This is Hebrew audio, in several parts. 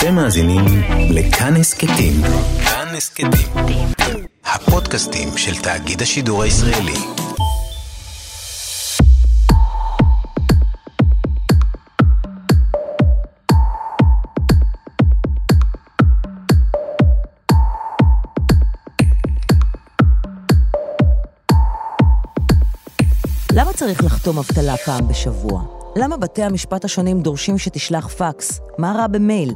אתם מאזינים לכאן הסכתים. כאן הסכתים. הפודקאסטים של תאגיד השידור הישראלי. למה צריך לחתום אבטלה פעם בשבוע? למה בתי המשפט השונים דורשים שתשלח פקס? מה רע במייל?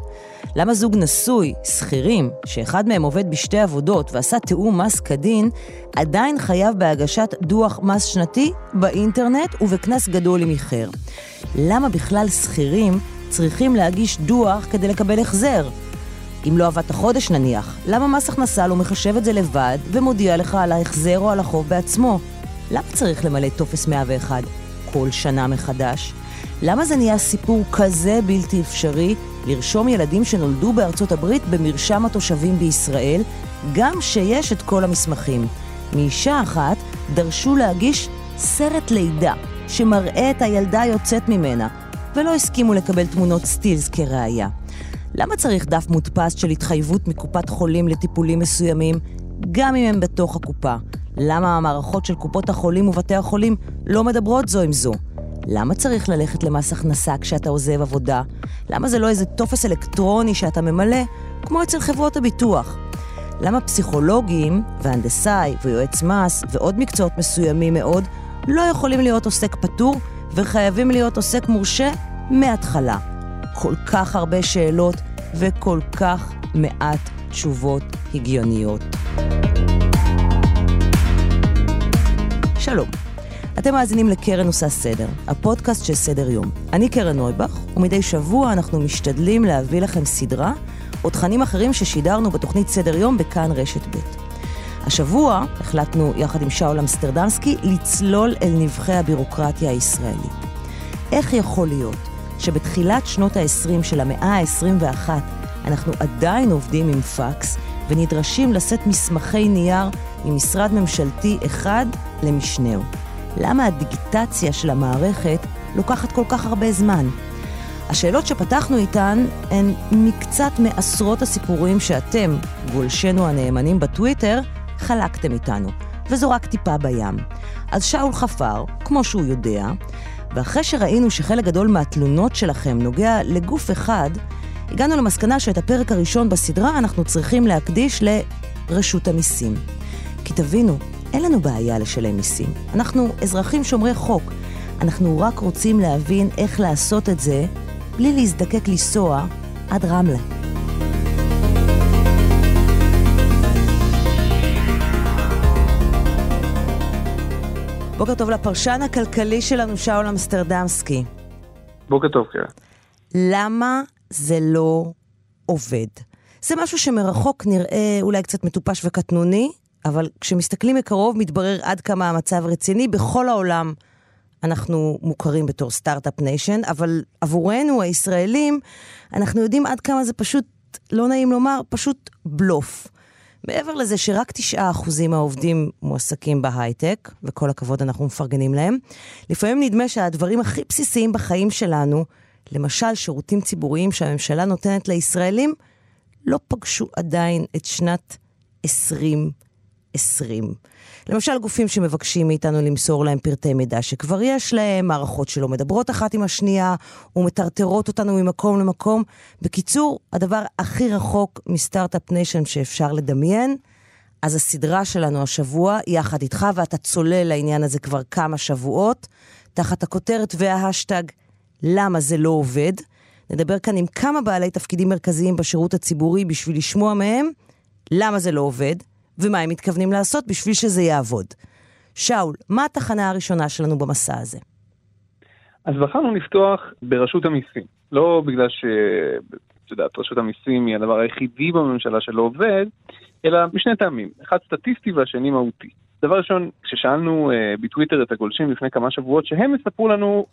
למה זוג נשוי, שכירים, שאחד מהם עובד בשתי עבודות ועשה תיאום מס כדין, עדיין חייב בהגשת דוח מס שנתי באינטרנט ובקנס גדול אם איחר? למה בכלל שכירים צריכים להגיש דוח כדי לקבל החזר? אם לא עבדת חודש נניח, למה מס הכנסה לא מחשב את זה לבד ומודיע לך על ההחזר או על החוב בעצמו? למה צריך למלא טופס 101 כל שנה מחדש? למה זה נהיה סיפור כזה בלתי אפשרי לרשום ילדים שנולדו בארצות הברית במרשם התושבים בישראל, גם שיש את כל המסמכים? מאישה אחת דרשו להגיש סרט לידה שמראה את הילדה יוצאת ממנה, ולא הסכימו לקבל תמונות סטילס כראיה. למה צריך דף מודפס של התחייבות מקופת חולים לטיפולים מסוימים, גם אם הם בתוך הקופה? למה המערכות של קופות החולים ובתי החולים לא מדברות זו עם זו? למה צריך ללכת למס הכנסה כשאתה עוזב עבודה? למה זה לא איזה טופס אלקטרוני שאתה ממלא, כמו אצל חברות הביטוח? למה פסיכולוגים, והנדסאי, ויועץ מס, ועוד מקצועות מסוימים מאוד, לא יכולים להיות עוסק פטור, וחייבים להיות עוסק מורשה מההתחלה? כל כך הרבה שאלות, וכל כך מעט תשובות הגיוניות. שלום. אתם מאזינים לקרן עושה סדר, הפודקאסט של סדר יום. אני קרן נויבך, ומדי שבוע אנחנו משתדלים להביא לכם סדרה או תכנים אחרים ששידרנו בתוכנית סדר יום בכאן רשת ב'. השבוע החלטנו, יחד עם שאול אמסטרדמסקי, לצלול אל נבחי הבירוקרטיה הישראלית. איך יכול להיות שבתחילת שנות ה-20 של המאה ה-21 אנחנו עדיין עובדים עם פקס ונדרשים לשאת מסמכי נייר ממשרד ממשלתי אחד למשנהו? למה הדיגיטציה של המערכת לוקחת כל כך הרבה זמן? השאלות שפתחנו איתן הן מקצת מעשרות הסיפורים שאתם, גולשנו הנאמנים בטוויטר, חלקתם איתנו, וזו רק טיפה בים. אז שאול חפר, כמו שהוא יודע, ואחרי שראינו שחלק גדול מהתלונות שלכם נוגע לגוף אחד, הגענו למסקנה שאת הפרק הראשון בסדרה אנחנו צריכים להקדיש לרשות המיסים. כי תבינו, אין לנו בעיה לשלם מיסים. אנחנו אזרחים שומרי חוק. אנחנו רק רוצים להבין איך לעשות את זה בלי להזדקק לנסוע עד רמלה. בוקר טוב לפרשן הכלכלי שלנו, שאול אמסטרדמסקי. בוקר טוב, קרן. למה זה לא עובד? זה משהו שמרחוק נראה אולי קצת מטופש וקטנוני, אבל כשמסתכלים מקרוב מתברר עד כמה המצב רציני. בכל העולם אנחנו מוכרים בתור Start-Up Nation, אבל עבורנו, הישראלים, אנחנו יודעים עד כמה זה פשוט, לא נעים לומר, פשוט בלוף. מעבר לזה שרק 9% מהעובדים מועסקים בהייטק, וכל הכבוד אנחנו מפרגנים להם, לפעמים נדמה שהדברים הכי בסיסיים בחיים שלנו, למשל שירותים ציבוריים שהממשלה נותנת לישראלים, לא פגשו עדיין את שנת 20 20. למשל, גופים שמבקשים מאיתנו למסור להם פרטי מידע שכבר יש להם, מערכות שלא מדברות אחת עם השנייה, ומטרטרות אותנו ממקום למקום. בקיצור, הדבר הכי רחוק מסטארט-אפ ניישן שאפשר לדמיין. אז הסדרה שלנו השבוע, יחד איתך, ואתה צולל לעניין הזה כבר כמה שבועות, תחת הכותרת וההשטג למה זה לא עובד. נדבר כאן עם כמה בעלי תפקידים מרכזיים בשירות הציבורי בשביל לשמוע מהם למה זה לא עובד, ומה הם מתכוונים לעשות בשביל שזה יעבוד. שאול, מה התחנה הראשונה שלנו במסע הזה? אז בחרנו לפתוח ברשות המיסים. לא בגלל ש... את יודעת, רשות המיסים היא הדבר היחידי בממשלה שלא עובד, אלא משני טעמים. אחד סטטיסטי והשני מהותי. דבר ראשון, כששאלנו uh, בטוויטר את הגולשים לפני כמה שבועות, שהם יספרו לנו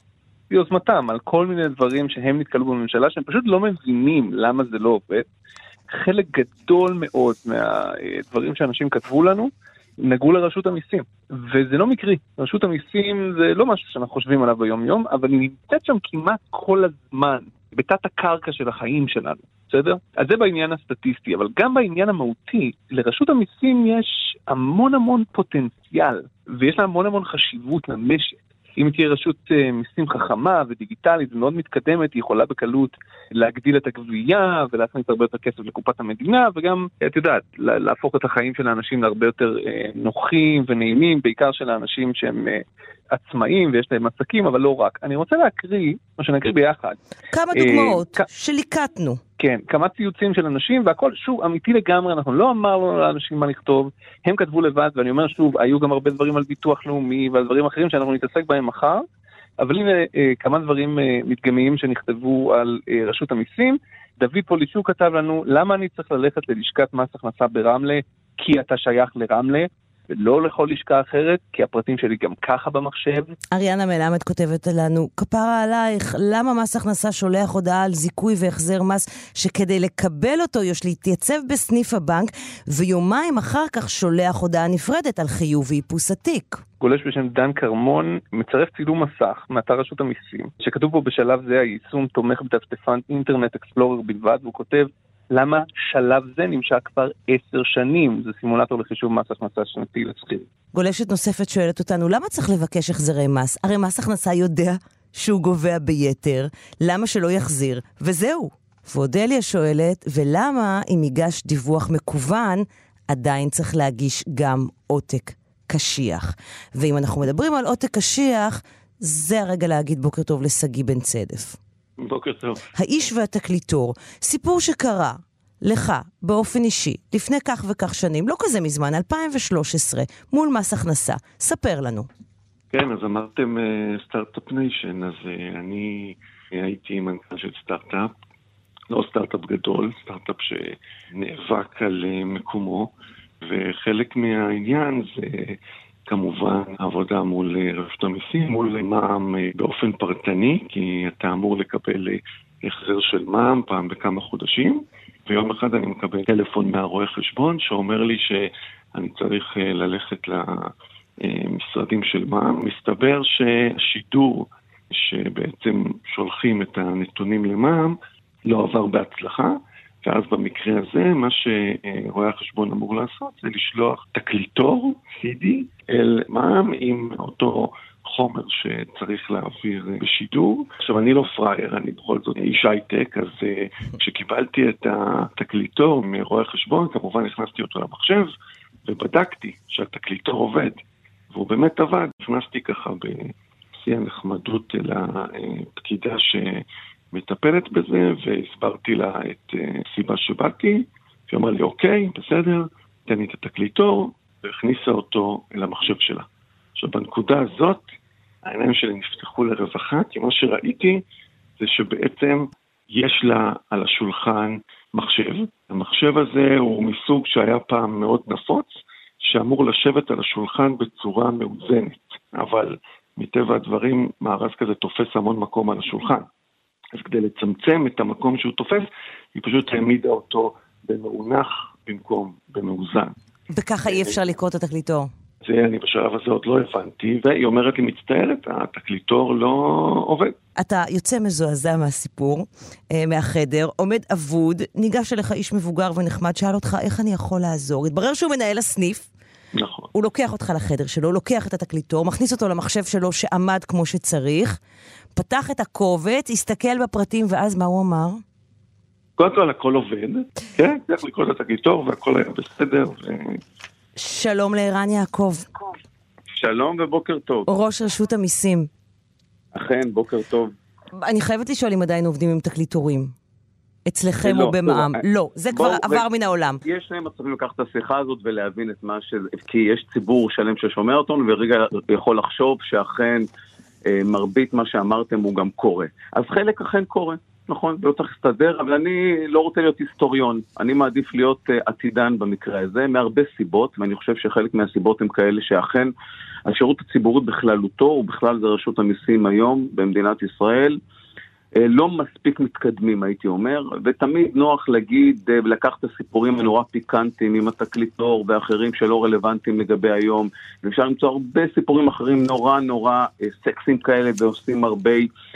ביוזמתם על כל מיני דברים שהם נתקלו בממשלה, שהם פשוט לא מבינים למה זה לא עובד. חלק גדול מאוד מהדברים שאנשים כתבו לנו נגעו לרשות המיסים. וזה לא מקרי, רשות המיסים זה לא משהו שאנחנו חושבים עליו ביום יום, אבל היא נמצאת שם כמעט כל הזמן בתת הקרקע של החיים שלנו, בסדר? אז זה בעניין הסטטיסטי, אבל גם בעניין המהותי, לרשות המיסים יש המון המון פוטנציאל, ויש לה המון המון חשיבות למשק. אם תהיה רשות אה, מיסים חכמה ודיגיטלית ומאוד מתקדמת, היא יכולה בקלות להגדיל את הגבייה ולהכניס הרבה יותר כסף לקופת המדינה, וגם, את יודעת, להפוך את החיים של האנשים להרבה יותר אה, נוחים ונעימים, בעיקר של האנשים שהם אה, עצמאים ויש להם עסקים, אבל לא רק. אני רוצה להקריא, או שנקריא ביחד. כמה דוגמאות שליקטנו. כן, כמה ציוצים של אנשים, והכל, שוב, אמיתי לגמרי, אנחנו לא אמרנו לאנשים מה לכתוב, הם כתבו לבד, ואני אומר שוב, היו גם הרבה דברים על ביטוח לאומי ועל דברים אחרים שאנחנו נתעסק בהם מחר, אבל הנה אה, כמה דברים אה, מדגמיים שנכתבו על אה, רשות המיסים. דוד פולישוק כתב לנו, למה אני צריך ללכת ללשכת מס הכנסה ברמלה? כי אתה שייך לרמלה. ולא לכל לשכה אחרת, כי הפרטים שלי גם ככה במחשב. אריאנה מלמד כותבת לנו, כפרה עלייך, למה מס הכנסה שולח הודעה על זיכוי והחזר מס, שכדי לקבל אותו יש להתייצב בסניף הבנק, ויומיים אחר כך שולח הודעה נפרדת על חיוב ואיפוס התיק. גולש בשם דן כרמון מצרף צילום מסך מאתר רשות המיסים, שכתוב בו בשלב זה היישום תומך בדפדפן אינטרנט אקספלורר בלבד, והוא כותב למה שלב זה נמשך כבר עשר שנים? זה סימולטור לחישוב מס הכנסה שנתי לשכירים. גולשת נוספת שואלת אותנו, למה צריך לבקש החזרי מס? הרי מס הכנסה יודע שהוא גובע ביתר, למה שלא יחזיר? וזהו. ואודליה שואלת, ולמה אם ייגש דיווח מקוון, עדיין צריך להגיש גם עותק קשיח? ואם אנחנו מדברים על עותק קשיח, זה הרגע להגיד בוקר טוב לשגיא בן צדף. בוקר טוב. האיש והתקליטור, סיפור שקרה לך באופן אישי לפני כך וכך שנים, לא כזה מזמן, 2013, מול מס הכנסה. ספר לנו. כן, אז אמרתם Start-Up uh, Nation, אז uh, אני הייתי מנכ"ל של סטארט-אפ, לא סטארט-אפ גדול, סטארט-אפ שנאבק על uh, מקומו, וחלק מהעניין זה כמובן עבודה מול אה, רשות המיסים, מול מע"מ אה, באופן פרטני, כי אתה אמור לקבל אה, החזר של מע"מ פעם בכמה חודשים, ויום אחד אני מקבל טלפון מהרואה חשבון שאומר לי שאני צריך ללכת למשרדים של מע"מ. מסתבר שהשידור שבעצם שולחים את הנתונים למע"מ לא עבר בהצלחה. ואז במקרה הזה, מה שרואה החשבון אמור לעשות זה לשלוח תקליטור, CD, אל מע"מ עם אותו חומר שצריך להעביר בשידור. עכשיו, אני לא פראייר, אני בכל זאת איש הייטק, אז uh, כשקיבלתי את התקליטור מרואה חשבון, כמובן הכנסתי אותו למחשב ובדקתי שהתקליטור עובד. והוא באמת עבד. נכנסתי ככה בשיא הנחמדות אל הפקידה ש... מטפלת בזה, והסברתי לה את הסיבה אה, שבאתי, היא אמרה לי, אוקיי, בסדר, תן לי את התקליטור, והכניסה אותו אל המחשב שלה. עכשיו, בנקודה הזאת, העיניים שלי נפתחו לרווחה, כי מה שראיתי זה שבעצם יש לה על השולחן מחשב. המחשב הזה הוא מסוג שהיה פעם מאוד נפוץ, שאמור לשבת על השולחן בצורה מאוזנת, אבל מטבע הדברים מארז כזה תופס המון מקום על השולחן. אז כדי לצמצם את המקום שהוא תופס, היא פשוט העמידה אותו במאונח במקום במאוזן. וככה אי אפשר לקרוא את התקליטור. זה אני בשלב הזה עוד לא הבנתי, והיא אומרת לי, מצטערת, התקליטור לא עובד. אתה יוצא מזועזע מהסיפור, אה, מהחדר, עומד אבוד, ניגש אליך איש מבוגר ונחמד, שאל אותך איך אני יכול לעזור. התברר שהוא מנהל הסניף. נכון. הוא לוקח אותך לחדר שלו, לוקח את התקליטור, מכניס אותו למחשב שלו שעמד כמו שצריך, פתח את הקובץ, הסתכל בפרטים, ואז מה הוא אמר? קודם כל הכל עובד, כן, צריך לקרוא את התקליטור והכל היה בסדר. ו... שלום לערן יעקב. שלום ובוקר טוב. ראש רשות המיסים. אכן, בוקר טוב. אני חייבת לשאול אם עדיין עובדים עם תקליטורים. אצלכם לא, או במע"מ. לא, לא, זה כבר עבר מן העולם. יש שני מצבים לקחת את השיחה הזאת ולהבין את מה ש... כי יש ציבור שלם ששומע אותנו, ורגע יכול לחשוב שאכן אה, מרבית מה שאמרתם הוא גם קורה. אז חלק אכן קורה. נכון, לא צריך להסתדר, אבל אני לא רוצה להיות היסטוריון. אני מעדיף להיות uh, עתידן במקרה הזה, מהרבה סיבות, ואני חושב שחלק מהסיבות הם כאלה שאכן השירות הציבורי בכללותו, ובכלל זה רשות המיסים היום במדינת ישראל, אה, לא מספיק מתקדמים, הייתי אומר, ותמיד נוח להגיד, אה, לקחת את הסיפורים הנורא פיקנטיים עם התקליטור ואחרים שלא רלוונטיים לגבי היום, ואפשר למצוא הרבה סיפורים אחרים נורא נורא אה, סקסיים כאלה ועושים הרבה,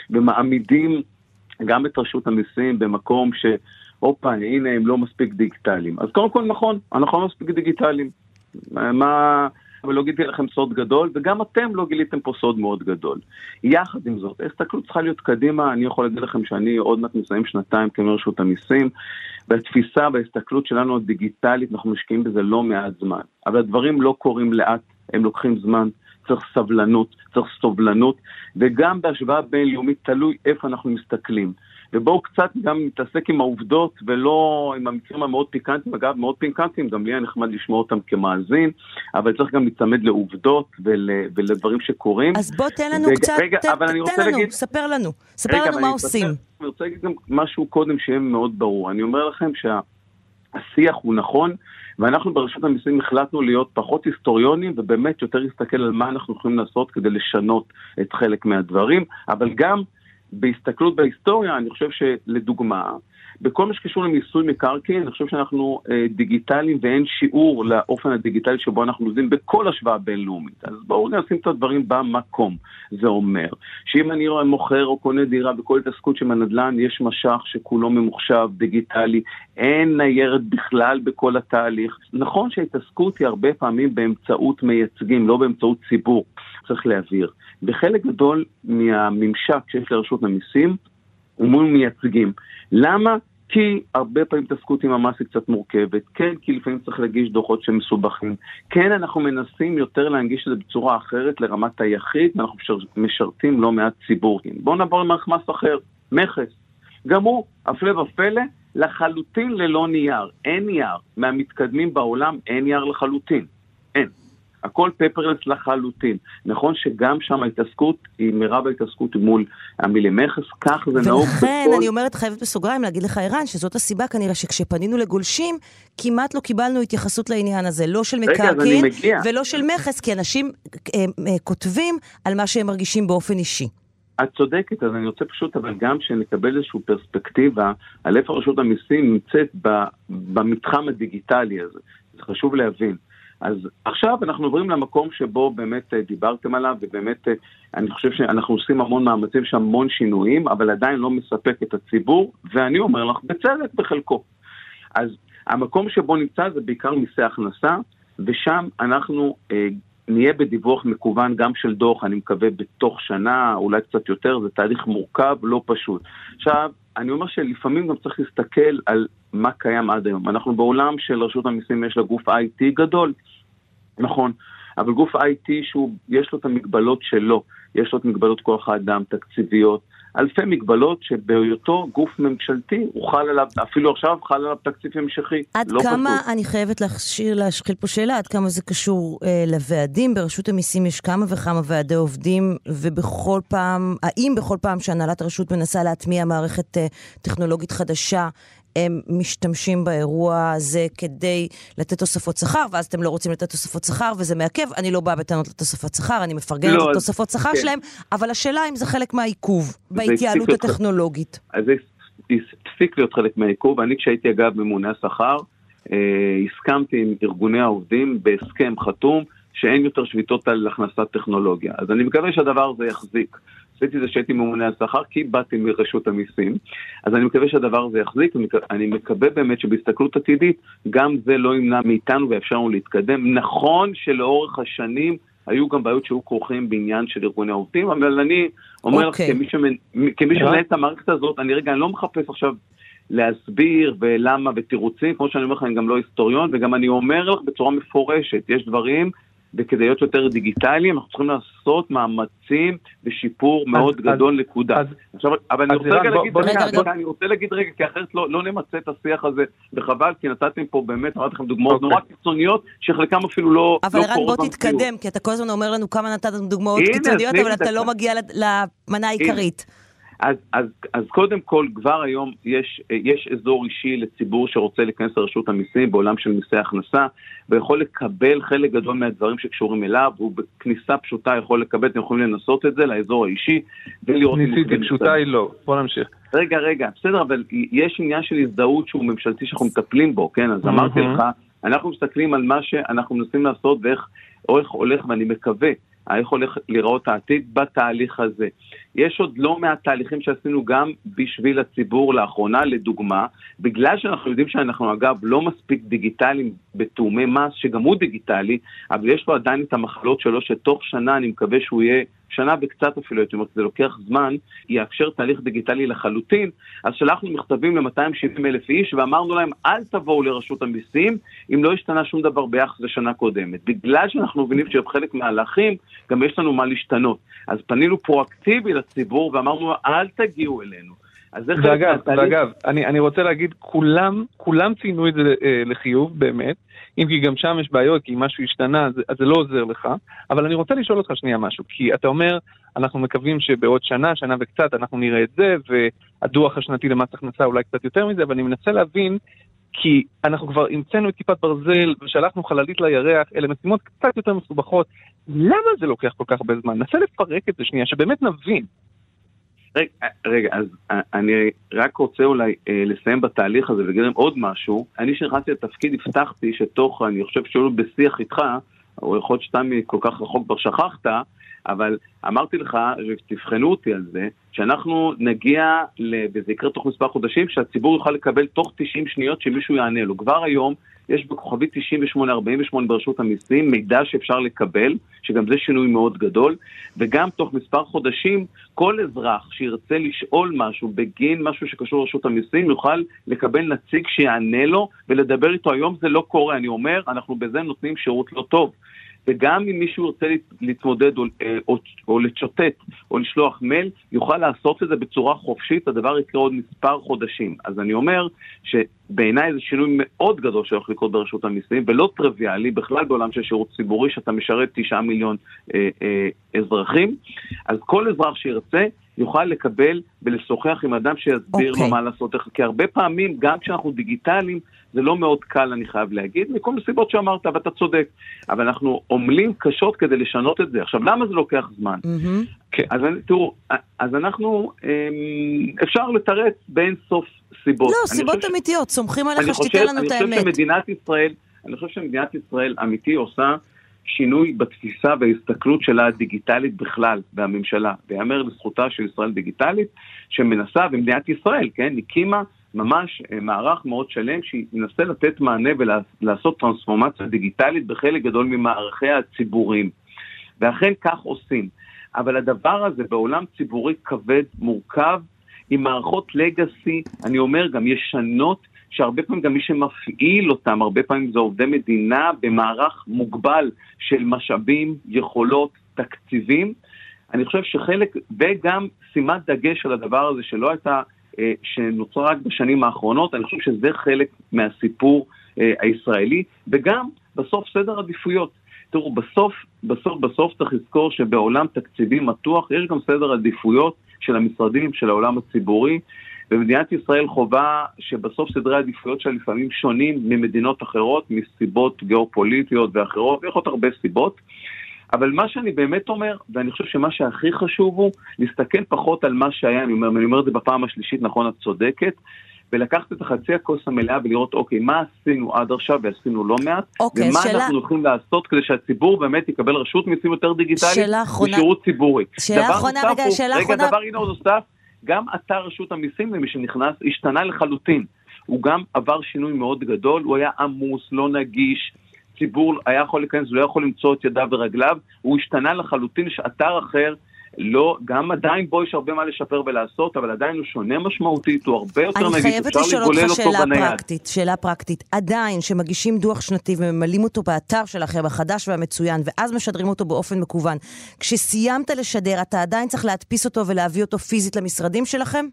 ומעמידים גם את רשות המיסים במקום ש... הופה, הנה הם לא מספיק דיגיטליים. אז קודם כל נכון, אנחנו לא מספיק דיגיטליים. מה... ולא גיליתי לכם סוד גדול, וגם אתם לא גיליתם פה סוד מאוד גדול. יחד עם זאת, ההסתכלות צריכה להיות קדימה, אני יכול להגיד לכם שאני עוד מעט מסיים שנתיים כמרשות המיסים, והתפיסה וההסתכלות שלנו הדיגיטלית, אנחנו משקיעים בזה לא מעט זמן. אבל הדברים לא קורים לאט, הם לוקחים זמן. צריך סבלנות, צריך סובלנות, וגם בהשוואה בינלאומית תלוי איפה אנחנו מסתכלים. ובואו קצת גם נתעסק עם העובדות ולא עם המקרים המאוד פיקנטיים, אגב מאוד פיקנטיים, גם לי היה נחמד לשמוע אותם כמאזין, אבל צריך גם להיצמד לעובדות ול, ולדברים שקורים. אז בוא תן לנו ו... קצת, רגע, ת, אבל תן לנו, להגיד... ספר לנו, ספר רגע, לנו מה עושים. אני רוצה להגיד גם משהו קודם שיהיה מאוד ברור, אני אומר לכם שהשיח הוא נכון, ואנחנו ברשות המיסים החלטנו להיות פחות היסטוריונים ובאמת יותר להסתכל על מה אנחנו יכולים לעשות כדי לשנות את חלק מהדברים, אבל גם בהסתכלות בהיסטוריה, אני חושב שלדוגמה, בכל מה שקשור למיסוי מקרקעין, אני חושב שאנחנו אה, דיגיטליים ואין שיעור לאופן הדיגיטלי שבו אנחנו עובדים בכל השוואה בינלאומית. אז בואו נשים את הדברים במקום. זה אומר שאם אני מוכר או קונה דירה בכל התעסקות של הנדל"ן, יש משך שכולו ממוחשב, דיגיטלי, אין ניירת בכלל בכל התהליך. נכון שההתעסקות היא הרבה פעמים באמצעות מייצגים, לא באמצעות ציבור, צריך להבהיר. בחלק גדול מהממשק שיש לרשות המיסים הוא מול מייצגים. למה? כי הרבה פעמים התעסקות עם המס היא קצת מורכבת, כן, כי לפעמים צריך להגיש דוחות שמסובכים, כן, אנחנו מנסים יותר להנגיש את זה בצורה אחרת לרמת היחיד, ואנחנו משרתים לא מעט ציבור. בואו נעבור למערכת מס אחר, מכס. גם הוא, הפלא ופלא, לחלוטין ללא נייר. אין נייר. מהמתקדמים בעולם אין נייר לחלוטין. אין. הכל paperless לחלוטין. נכון שגם שם ההתעסקות היא מירב ההתעסקות מול עמילי מכס, כך זה נהוג בכל... ולכן אני אומרת, חייבת בסוגריים להגיד לך, ערן, שזאת הסיבה כנראה שכשפנינו לגולשים, כמעט לא קיבלנו התייחסות לעניין הזה, לא של מקרקעין ולא של מכס, כי אנשים אה, אה, כותבים על מה שהם מרגישים באופן אישי. את צודקת, אז אני רוצה פשוט, אבל גם שנקבל איזושהי פרספקטיבה על איפה רשות המיסים נמצאת במתחם הדיגיטלי הזה. זה חשוב להבין. אז עכשיו אנחנו עוברים למקום שבו באמת אה, דיברתם עליו, ובאמת אה, אני חושב שאנחנו עושים המון מאמצים, יש המון שינויים, אבל עדיין לא מספק את הציבור, ואני אומר לך, בצדק בחלקו. אז המקום שבו נמצא זה בעיקר מיסי הכנסה, ושם אנחנו אה, נהיה בדיווח מקוון גם של דוח, אני מקווה בתוך שנה, אולי קצת יותר, זה תהליך מורכב, לא פשוט. עכשיו, אני אומר שלפעמים גם צריך להסתכל על מה קיים עד היום. אנחנו בעולם של רשות המיסים יש לה גוף IT גדול, נכון, אבל גוף IT שיש לו את המגבלות שלו, יש לו את מגבלות כוח האדם, תקציביות, אלפי מגבלות שבהיותו גוף ממשלתי, הוא חל עליו, אפילו עכשיו חל עליו תקציב המשכי. עד לא כמה, פשוט. אני חייבת להשאיר, להשחיל פה שאלה, עד כמה זה קשור אה, לוועדים? ברשות המיסים יש כמה וכמה ועדי עובדים, ובכל פעם, האם בכל פעם שהנהלת הרשות מנסה להטמיע מערכת אה, טכנולוגית חדשה, הם משתמשים באירוע הזה כדי לתת תוספות שכר, ואז אתם לא רוצים לתת תוספות שכר וזה מעכב. אני לא באה בטענות לתוספות שכר, אני מפרגנת לא, את תוספות שכר כן. שלהם, אבל השאלה אם זה חלק מהעיכוב בהתייעלות הטכנולוגית. אז זה הפסיק להיות חלק מהעיכוב. אני כשהייתי אגב ממונה השכר, אה, הסכמתי עם ארגוני העובדים בהסכם חתום שאין יותר שביתות על הכנסת טכנולוגיה. אז אני מקווה שהדבר הזה יחזיק. עשיתי זה שהייתי ממונה על שכר כי באתי מרשות המיסים, אז אני מקווה שהדבר הזה יחזיק, אני מקווה באמת שבהסתכלות עתידית גם זה לא ימנע מאיתנו ואפשר לנו להתקדם. נכון שלאורך השנים היו גם בעיות שהיו כרוכים בעניין של ארגוני העובדים, אבל אני אומר לך, okay. אוקיי. כמי שמנהל את המערכת הזאת, אני רגע, אני לא מחפש עכשיו להסביר ולמה ותירוצים, כמו שאני אומר לך, אני גם לא היסטוריון, וגם אני אומר לך בצורה מפורשת, יש דברים וכדי להיות יותר דיגיטליים, אנחנו צריכים לעשות מאמצים ושיפור מאוד גדול, נקודה. עכשיו, אבל אני רוצה רגע להגיד, אני רוצה להגיד רגע, כי אחרת לא, לא נמצה את השיח הזה, וחבל, כי נתתם פה באמת, אמרתי לכם דוגמאות אוקיי. נורא קיצוניות, שחלקם אפילו לא, לא קורות אבל ערן, בוא תתקדם, כי אתה כל הזמן אומר לנו כמה נתתם דוגמאות קיצוניות, אבל אתה לא מגיע למנה העיקרית. אז, אז, אז קודם כל, כבר היום יש, יש אזור אישי לציבור שרוצה להיכנס לרשות המיסים בעולם של מיסי הכנסה, ויכול לקבל חלק גדול מהדברים שקשורים אליו, הוא בכניסה פשוטה יכול לקבל, אתם יכולים לנסות את זה לאזור האישי, ולראות. ניסיתי, פשוטה היא לא. בוא נמשיך. רגע, רגע, בסדר, אבל יש עניין של הזדהות שהוא ממשלתי שאנחנו מטפלים בו, כן? אז אמרתי לך, אנחנו מסתכלים על מה שאנחנו מנסים לעשות ואיך הולך, ואני מקווה איך הולך לראות העתיד בתהליך הזה. יש עוד לא מעט תהליכים שעשינו גם בשביל הציבור לאחרונה, לדוגמה, בגלל שאנחנו יודעים שאנחנו אגב לא מספיק דיגיטליים בתאומי מס, שגם הוא דיגיטלי, אבל יש לו עדיין את המחלות שלו, שתוך שנה אני מקווה שהוא יהיה שנה וקצת אפילו, הייתי אומר, זה לוקח זמן, יאפשר תהליך דיגיטלי לחלוטין. אז שלחנו מכתבים ל-270 אלף איש ואמרנו להם, אל תבואו לרשות המיסים אם לא השתנה שום דבר ביחס לשנה קודמת. בגלל שאנחנו מבינים שבחלק מההלכים גם יש לנו מה להשתנות. אז פנינו פרואקטיבי לציבור ואמרנו, אל תגיעו אלינו. ואגב, ואגב, אני, אני רוצה להגיד, כולם, כולם ציינו את זה אה, לחיוב, באמת. אם כי גם שם יש בעיות, כי אם משהו השתנה, אז, אז זה לא עוזר לך. אבל אני רוצה לשאול אותך שנייה משהו, כי אתה אומר, אנחנו מקווים שבעוד שנה, שנה וקצת, אנחנו נראה את זה, והדוח השנתי למס הכנסה אולי קצת יותר מזה, אבל אני מנסה להבין, כי אנחנו כבר המצאנו את כיפת ברזל ושלחנו חללית לירח, אלה משימות קצת יותר מסובכות. למה זה לוקח כל כך הרבה זמן? נסה לפרק את זה שנייה, שבאמת נבין. רגע, רגע, אז אה, אני רק רוצה אולי אה, לסיים בתהליך הזה ולהגיד עוד משהו. אני כשנכנסתי לתפקיד הבטחתי שתוך, אני חושב שהיו בשיח איתך, או יכול להיות שאתה מכל כך רחוק כבר שכחת, אבל אמרתי לך, ותבחנו אותי על זה, שאנחנו נגיע, וזה יקרה תוך מספר חודשים, שהציבור יוכל לקבל תוך 90 שניות שמישהו יענה לו. כבר היום יש בכוכבית 9848 ברשות המיסים מידע שאפשר לקבל, שגם זה שינוי מאוד גדול, וגם תוך מספר חודשים כל אזרח שירצה לשאול משהו בגין משהו שקשור לרשות המיסים יוכל לקבל נציג שיענה לו ולדבר איתו. היום זה לא קורה, אני אומר, אנחנו בזה נותנים שירות לא טוב. וגם אם מישהו ירצה להתמודד או, אה, או, או לצ'וטט או לשלוח מייל, יוכל לעשות את זה בצורה חופשית, הדבר יקרה עוד מספר חודשים. אז אני אומר שבעיניי זה שינוי מאוד גדול שהולך לקרות ברשות המיסים, ולא טריוויאלי בכלל בעולם של שירות ציבורי, שאתה משרת תשעה מיליון אה, אה, אזרחים. אז כל אזרח שירצה, יוכל לקבל ולשוחח עם אדם שיסביר okay. לו אוקיי. מה לעשות, כי הרבה פעמים, גם כשאנחנו דיגיטליים, זה לא מאוד קל, אני חייב להגיד, מכל מיני סיבות שאמרת, ואתה צודק. אבל אנחנו עמלים קשות כדי לשנות את זה. עכשיו, למה זה לוקח זמן? Mm-hmm. כן, אז תראו, אז אנחנו, אמ, אפשר לתרץ באין סוף סיבות. לא, סיבות אמיתיות, סומכים עליך שתיתן לנו את האמת. אני חושב שמדינת ישראל, אני חושב שמדינת ישראל אמיתי עושה שינוי בתפיסה וההסתכלות שלה הדיגיטלית בכלל, והממשלה. ויאמר לזכותה של ישראל דיגיטלית, שמנסה, ומדינת ישראל, כן, הקימה ממש אה, מערך מאוד שלם שינסה לתת מענה ולעשות טרנספורמציה דיגיטלית בחלק גדול ממערכי הציבורים. ואכן כך עושים. אבל הדבר הזה בעולם ציבורי כבד, מורכב, עם מערכות לגאסי, אני אומר גם ישנות, שהרבה פעמים גם מי שמפעיל אותם, הרבה פעמים זה עובדי מדינה במערך מוגבל של משאבים, יכולות, תקציבים. אני חושב שחלק, וגם שימת דגש על הדבר הזה שלא הייתה אה, שנוצרה רק בשנים האחרונות, אני חושב שזה חלק מהסיפור אה, הישראלי, וגם בסוף סדר עדיפויות. תראו, בסוף, בסוף, בסוף צריך לזכור שבעולם תקציבי מתוח יש גם סדר עדיפויות של המשרדים, של העולם הציבורי, ומדינת ישראל חובה שבסוף סדרי העדיפויות שלה לפעמים שונים ממדינות אחרות, מסיבות גיאופוליטיות ואחרות, ויכול להיות הרבה סיבות. אבל מה שאני באמת אומר, ואני חושב שמה שהכי חשוב הוא להסתכל פחות על מה שהיה, אני אומר, אני אומר את זה בפעם השלישית, נכון, את צודקת, ולקחת את החצי הכוס המלאה ולראות, אוקיי, מה עשינו עד עכשיו ועשינו לא מעט, אוקיי, ומה שאלה... אנחנו הולכים לעשות כדי שהציבור באמת יקבל רשות מיסים יותר דיגיטלית ושירות ציבורי. שאלה אחרונה, רגע, שאלה אחרונה. רגע, דבר הנה עוד נוסף, גם אתר רשות המיסים למי שנכנס השתנה לחלוטין. הוא גם עבר שינוי מאוד גדול, הוא היה עמוס, לא נגיש, ציבור היה יכול להיכנס, לא יכול למצוא את ידיו ורגליו, הוא השתנה לחלוטין, יש אתר אחר, לא, גם עדיין בו יש הרבה מה לשפר ולעשות, אבל עדיין הוא שונה משמעותית, הוא הרבה יותר נגיד, אפשר לגולל אותו בנייד. אני חייבת לשאול אותך שאלה פרקטית, שאלה פרקטית. עדיין, שמגישים דוח שנתי וממלאים אותו באתר שלכם, החדש והמצוין, ואז משדרים אותו באופן מקוון, כשסיימת לשדר, אתה עדיין צריך להדפיס אותו ולהביא אותו פיזית למשרדים שלכם?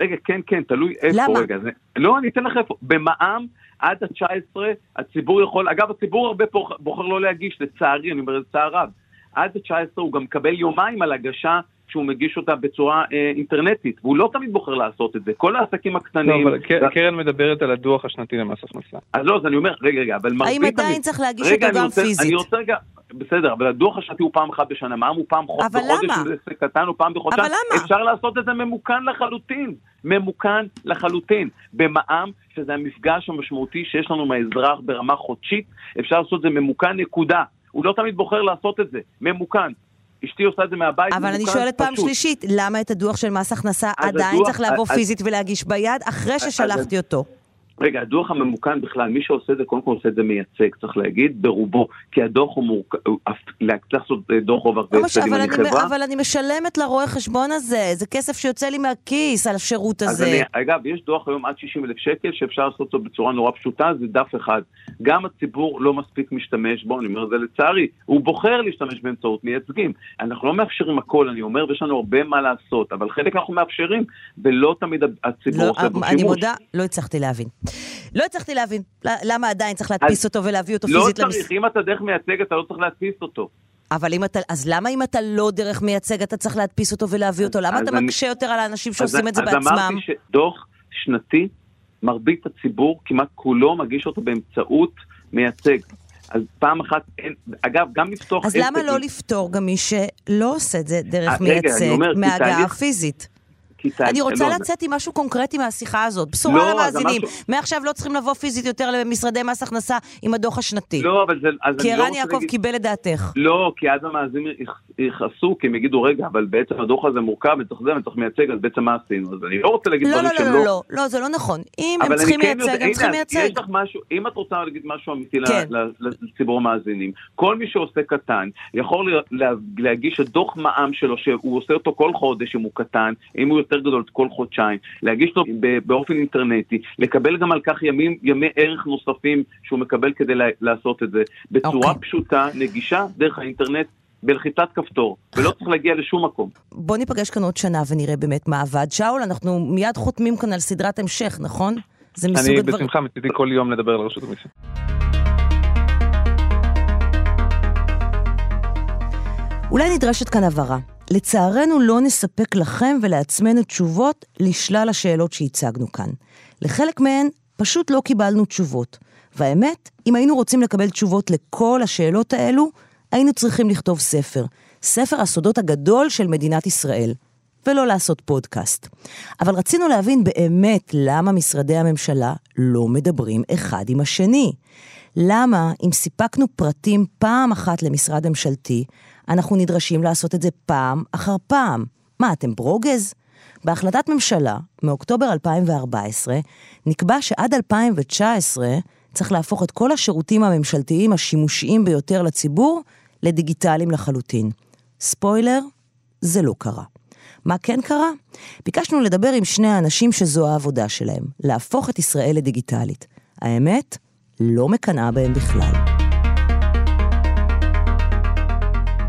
רגע, כן, כן, תלוי איפה. למה? רגע, זה, לא, אני אתן לך איפה. במע"מ, עד ה-19, הציבור יכול, אגב, הציבור הרבה בוחר לא להגיש, לצערי, אני אומר לצער רב. עד ה-19 הוא גם מקבל יומיים על הגשה שהוא מגיש אותה בצורה אה, אינטרנטית, והוא לא תמיד בוחר לעשות את זה. כל העסקים הקטנים... לא, אבל ו... קרן מדברת על הדוח השנתי למס הכנסה. אז לא, אז אני אומר, רגע, רגע, אבל מרבית... האם עדיין צריך להגיש רגע, אותו גם רוצה, פיזית? אני רוצה רגע, בסדר, אבל הדוח השנתי הוא פעם אחת בשנה, מע"מ הוא פעם חודש, אבל למה? זה קטן הוא פעם בחודשיים. אבל למה? אפשר לעשות את זה ממוכן לחלוטין. ממוכן לחלוטין. במע"מ, שזה המפגש המשמעותי שיש לנו מהאזרח ברמה חודשית, אפשר לעשות את זה ממוכן נקודה. הוא לא תמיד בוחר לעשות את זה, ממוכן. אשתי עושה את זה מהבית, אבל אני שואלת פעם פשוט. שלישית, למה את הדוח של מס הכנסה אז עדיין הדוח- צריך לבוא אז- פיזית ולהגיש ביד, אחרי ששלחתי אותו? רגע, הדוח הממוכן בכלל, מי שעושה את זה, קודם כל עושה את זה מייצג, צריך להגיד, ברובו, כי הדוח הוא מורכב, צריך לעשות אה, דוח רוב הרבה אבל אני אני- חברה. אבל אני משלמת לרואה חשבון הזה, זה כסף שיוצא לי מהכיס על השירות אז הזה. אני, אגב, יש דוח היום עד 60 אלף שקל שאפשר לעשות אותו בצורה נורא פשוטה, זה דף אחד. גם הציבור לא מספיק משתמש בו, אני אומר את זה לצערי, הוא בוחר להשתמש באמצעות מייצגים. אנחנו לא מאפשרים הכל, אני אומר, ויש לנו הרבה מה לעשות, אבל חלק אנחנו מאפשרים, ולא תמיד הציבור לא, עושה בו אני שימוש. מודה, לא הצלחתי להבין. לא הצלחתי להבין למה עדיין צריך להדפיס אותו ולהביא אותו לא פיזית צריך, למס... אם אתה דרך מייצג, אתה לא צריך להדפיס אותו. אבל אם אתה, אז למה אם אתה לא דרך מייצג אתה צריך להדפיס אותו ולהביא אותו? למה אז אתה אני- מקשה יותר על האנשים אז- שעושים את זה אז בעצמם? אמרתי שדוח שנתי, מרבית הציבור, כמעט כולו, מגיש אותו באמצעות מייצג. אז פעם אחת, אין, אגב, גם לפתוח אז. למה לא לפתור גם מי שלא עושה את זה דרך אה, מייצג מההגעה הפיזית? כי תהליך- אני רוצה לא, לצאת עם משהו קונקרטי מהשיחה הזאת. בשורה לא, אז למאזינים. משהו- מעכשיו לא צריכים לבוא פיזית יותר למשרדי מס הכנסה עם הדוח השנתי. לא, אבל זה... כי לא ערן רוצה יעקב להגיד- קיבל את דעתך. לא, כי אז המאזינים יכ- יכעסו, כי הם יגידו, רגע, אבל בעצם הדוח הזה מורכב, וצריך זה, וצריך מייצג, אז בעצם מה עשינו? אז אני לא רוצה להגיד לא, דברים לא, שהם לא, לא, לא, לא, זה לא נכון. אם הם צריכים כן הם צריכים מייצג. יש לך משהו, אם את רוצה להגיד משהו אמיתי כן. לציבור המאזינים, כל מי שעושה קטן, יכול לה- לה- להגיש את דוח מע"מ שלו, שהוא עושה אותו כל חודש, אם הוא קטן, אם הוא יותר גדול, כל חודשיים, להגיש ב- באופן אינטרנטי, לקבל גם על כך ימים, ימי ערך נוספים שהוא מקבל כדי לעשות את זה, בצורה אוקיי. פשוטה, נגישה, דרך האינטרנט. בלחיצת כפתור, ולא צריך להגיע לשום מקום. בוא ניפגש כאן עוד שנה ונראה באמת מה עבד. שאול, אנחנו מיד חותמים כאן על סדרת המשך, נכון? זה מסוג אני הדברים... בשמחה מצידי כל יום לדבר על רשות המיסים. אולי נדרשת כאן הבהרה. לצערנו לא נספק לכם ולעצמנו תשובות לשלל השאלות שהצגנו כאן. לחלק מהן פשוט לא קיבלנו תשובות. והאמת, אם היינו רוצים לקבל תשובות לכל השאלות האלו, היינו צריכים לכתוב ספר. ספר הסודות הגדול של מדינת ישראל. ולא לעשות פודקאסט. אבל רצינו להבין באמת למה משרדי הממשלה לא מדברים אחד עם השני. למה, אם סיפקנו פרטים פעם אחת למשרד ממשלתי, אנחנו נדרשים לעשות את זה פעם אחר פעם? מה, אתם ברוגז? בהחלטת ממשלה מאוקטובר 2014 נקבע שעד 2019 צריך להפוך את כל השירותים הממשלתיים השימושיים ביותר לציבור לדיגיטליים לחלוטין. ספוילר, זה לא קרה. מה כן קרה? ביקשנו לדבר עם שני האנשים שזו העבודה שלהם, להפוך את ישראל לדיגיטלית. האמת, לא מקנאה בהם בכלל.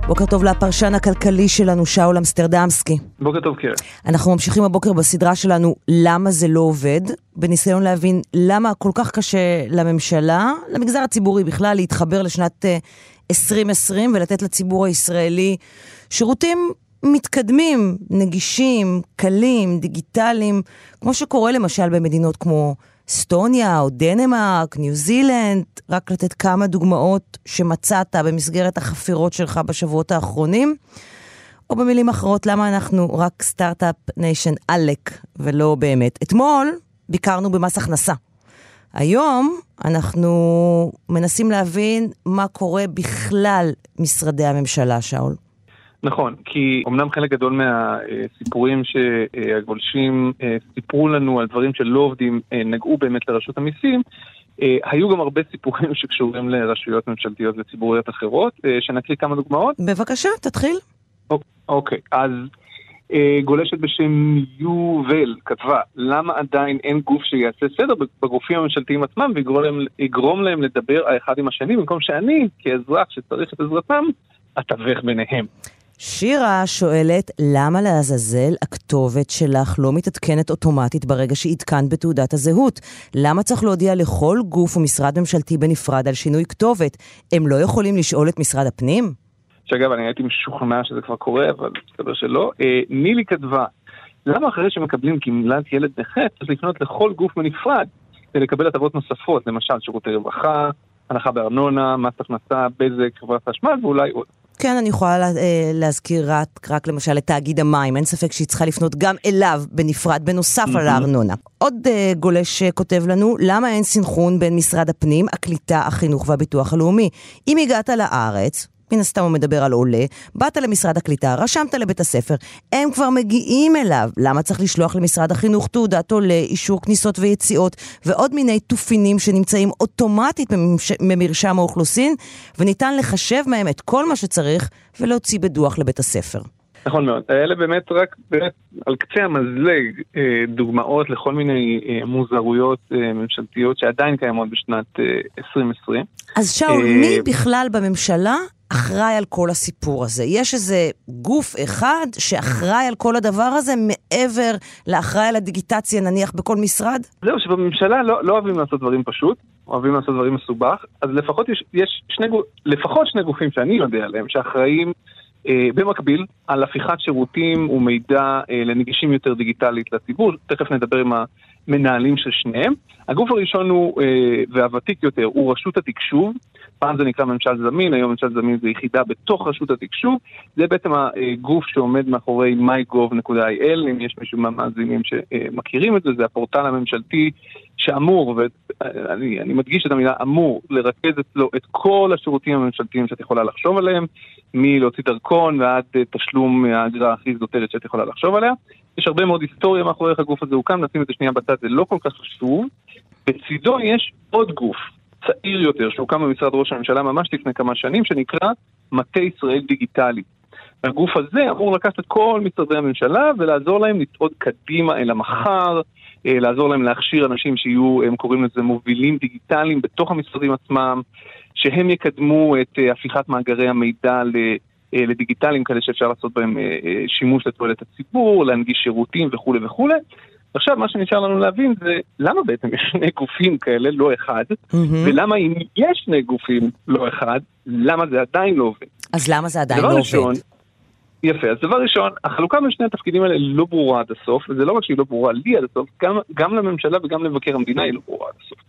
בוקר טוב לפרשן הכלכלי שלנו, שאול אמסטרדמסקי. בוקר טוב, קרן. אנחנו ממשיכים הבוקר בסדרה שלנו למה זה לא עובד, בניסיון להבין למה כל כך קשה לממשלה, למגזר הציבורי בכלל, להתחבר לשנת אה, 2020 ולתת לציבור הישראלי שירותים מתקדמים, נגישים, קלים, דיגיטליים, כמו שקורה למשל במדינות כמו אסטוניה או דנמרק, ניו זילנד, רק לתת כמה דוגמאות שמצאת במסגרת החפירות שלך בשבועות האחרונים. או במילים אחרות, למה אנחנו רק Start-Up Nation עלק ולא באמת. אתמול ביקרנו במס הכנסה. היום אנחנו מנסים להבין מה קורה בכלל משרדי הממשלה, שאול. נכון, כי אמנם חלק גדול מהסיפורים שהגולשים אה, סיפרו לנו על דברים שלא עובדים, אה, נגעו באמת לרשות המיסים, אה, היו גם הרבה סיפורים שקשורים לרשויות ממשלתיות וציבוריות אחרות, שנקריא כמה דוגמאות. בבקשה, תתחיל. אוקיי, אז גולשת בשם יובל כתבה, למה עדיין אין גוף שיעשה סדר בגופים הממשלתיים עצמם ויגרום להם, יגרום להם לדבר האחד עם השני, במקום שאני, כאזרח שצריך את עזרתם, אתווך ביניהם. שירה שואלת, למה לעזאזל הכתובת שלך לא מתעדכנת אוטומטית ברגע שעדכנת בתעודת הזהות? למה צריך להודיע לכל גוף ומשרד ממשלתי בנפרד על שינוי כתובת? הם לא יכולים לשאול את משרד הפנים? שאגב, אני הייתי משוכנע שזה כבר קורה, אבל מסתבר שלא. אה, נילי כתבה, למה אחרי שמקבלים גמלת ילד נכה, צריך לפנות לכל גוף בנפרד כדי לקבל הטבות נוספות, למשל שירותי רווחה, הנחה בארנונה, מס הכנסה, בזק, חברת חשמל ואולי עוד. כן, אני יכולה אה, להזכיר רק, רק למשל את תאגיד המים, אין ספק שהיא צריכה לפנות גם אליו בנפרד, בנוסף mm-hmm. על הארנונה. עוד uh, גולש uh, כותב לנו, למה אין סנכרון בין משרד הפנים, הקליטה, החינוך והביטוח הלאומי? אם הגעת לארץ, מן הסתם הוא מדבר על עולה, באת למשרד הקליטה, רשמת לבית הספר, הם כבר מגיעים אליו. למה צריך לשלוח למשרד החינוך תעודת עולה, אישור כניסות ויציאות, ועוד מיני תופינים שנמצאים אוטומטית ממרשם האוכלוסין, וניתן לחשב מהם את כל מה שצריך ולהוציא בדוח לבית הספר. נכון מאוד. אלה באמת רק באמת על קצה המזלג אה, דוגמאות לכל מיני אה, מוזרויות אה, ממשלתיות שעדיין קיימות בשנת 2020. אז שאול, מי בכלל בממשלה אחראי על כל הסיפור הזה? יש איזה גוף אחד שאחראי על כל הדבר הזה מעבר לאחראי על הדיגיטציה נניח בכל משרד? זהו, שבממשלה לא, לא אוהבים לעשות דברים פשוט, אוהבים לעשות דברים מסובך, אז לפחות יש, יש שני, לפחות שני גופים שאני יודע עליהם שאחראים אה, במקביל על הפיכת שירותים ומידע אה, לנגישים יותר דיגיטלית לציבור, תכף נדבר עם המנהלים של שניהם. הגוף הראשון הוא, אה, והוותיק יותר, הוא רשות התקשוב. פעם זה נקרא ממשל זמין, היום ממשל זמין זה יחידה בתוך רשות התקשוב. זה בעצם הגוף שעומד מאחורי mygov.il, אם יש מישהו מהמאזינים שמכירים את זה, זה הפורטל הממשלתי שאמור, ואני מדגיש את המילה אמור, לרכז אצלו את כל השירותים הממשלתיים שאת יכולה לחשוב עליהם, מלהוציא דרכון ועד תשלום האגרה הכי זוטרת שאת יכולה לחשוב עליה. יש הרבה מאוד היסטוריה מאחורי איך הגוף הזה הוקם, נשים את זה שנייה בצד, זה לא כל כך חשוב. בצידו יש עוד גוף, צעיר יותר, שהוקם במשרד ראש הממשלה ממש לפני כמה שנים, שנקרא מטה ישראל דיגיטלי. הגוף הזה אמור לקחת את כל משרדי הממשלה ולעזור להם לצעוד קדימה אל המחר, אה, לעזור להם להכשיר אנשים שיהיו, הם קוראים לזה מובילים דיגיטליים בתוך המשרדים עצמם, שהם יקדמו את אה, הפיכת מאגרי המידע אה, לדיגיטליים כאלה שאפשר לעשות בהם שימוש לתועלת הציבור, להנגיש שירותים וכולי וכולי. עכשיו, מה שנשאר לנו להבין זה למה בעצם יש שני גופים כאלה, לא אחד, mm-hmm. ולמה אם יש שני גופים, לא אחד, למה זה עדיין לא עובד. אז למה זה עדיין לא ראשון, עובד? יפה, אז דבר ראשון, החלוקה בין שני התפקידים האלה לא ברורה עד הסוף, וזה לא רק שהיא לא ברורה לי עד הסוף, גם, גם לממשלה וגם למבקר המדינה היא לא ברורה עד הסוף.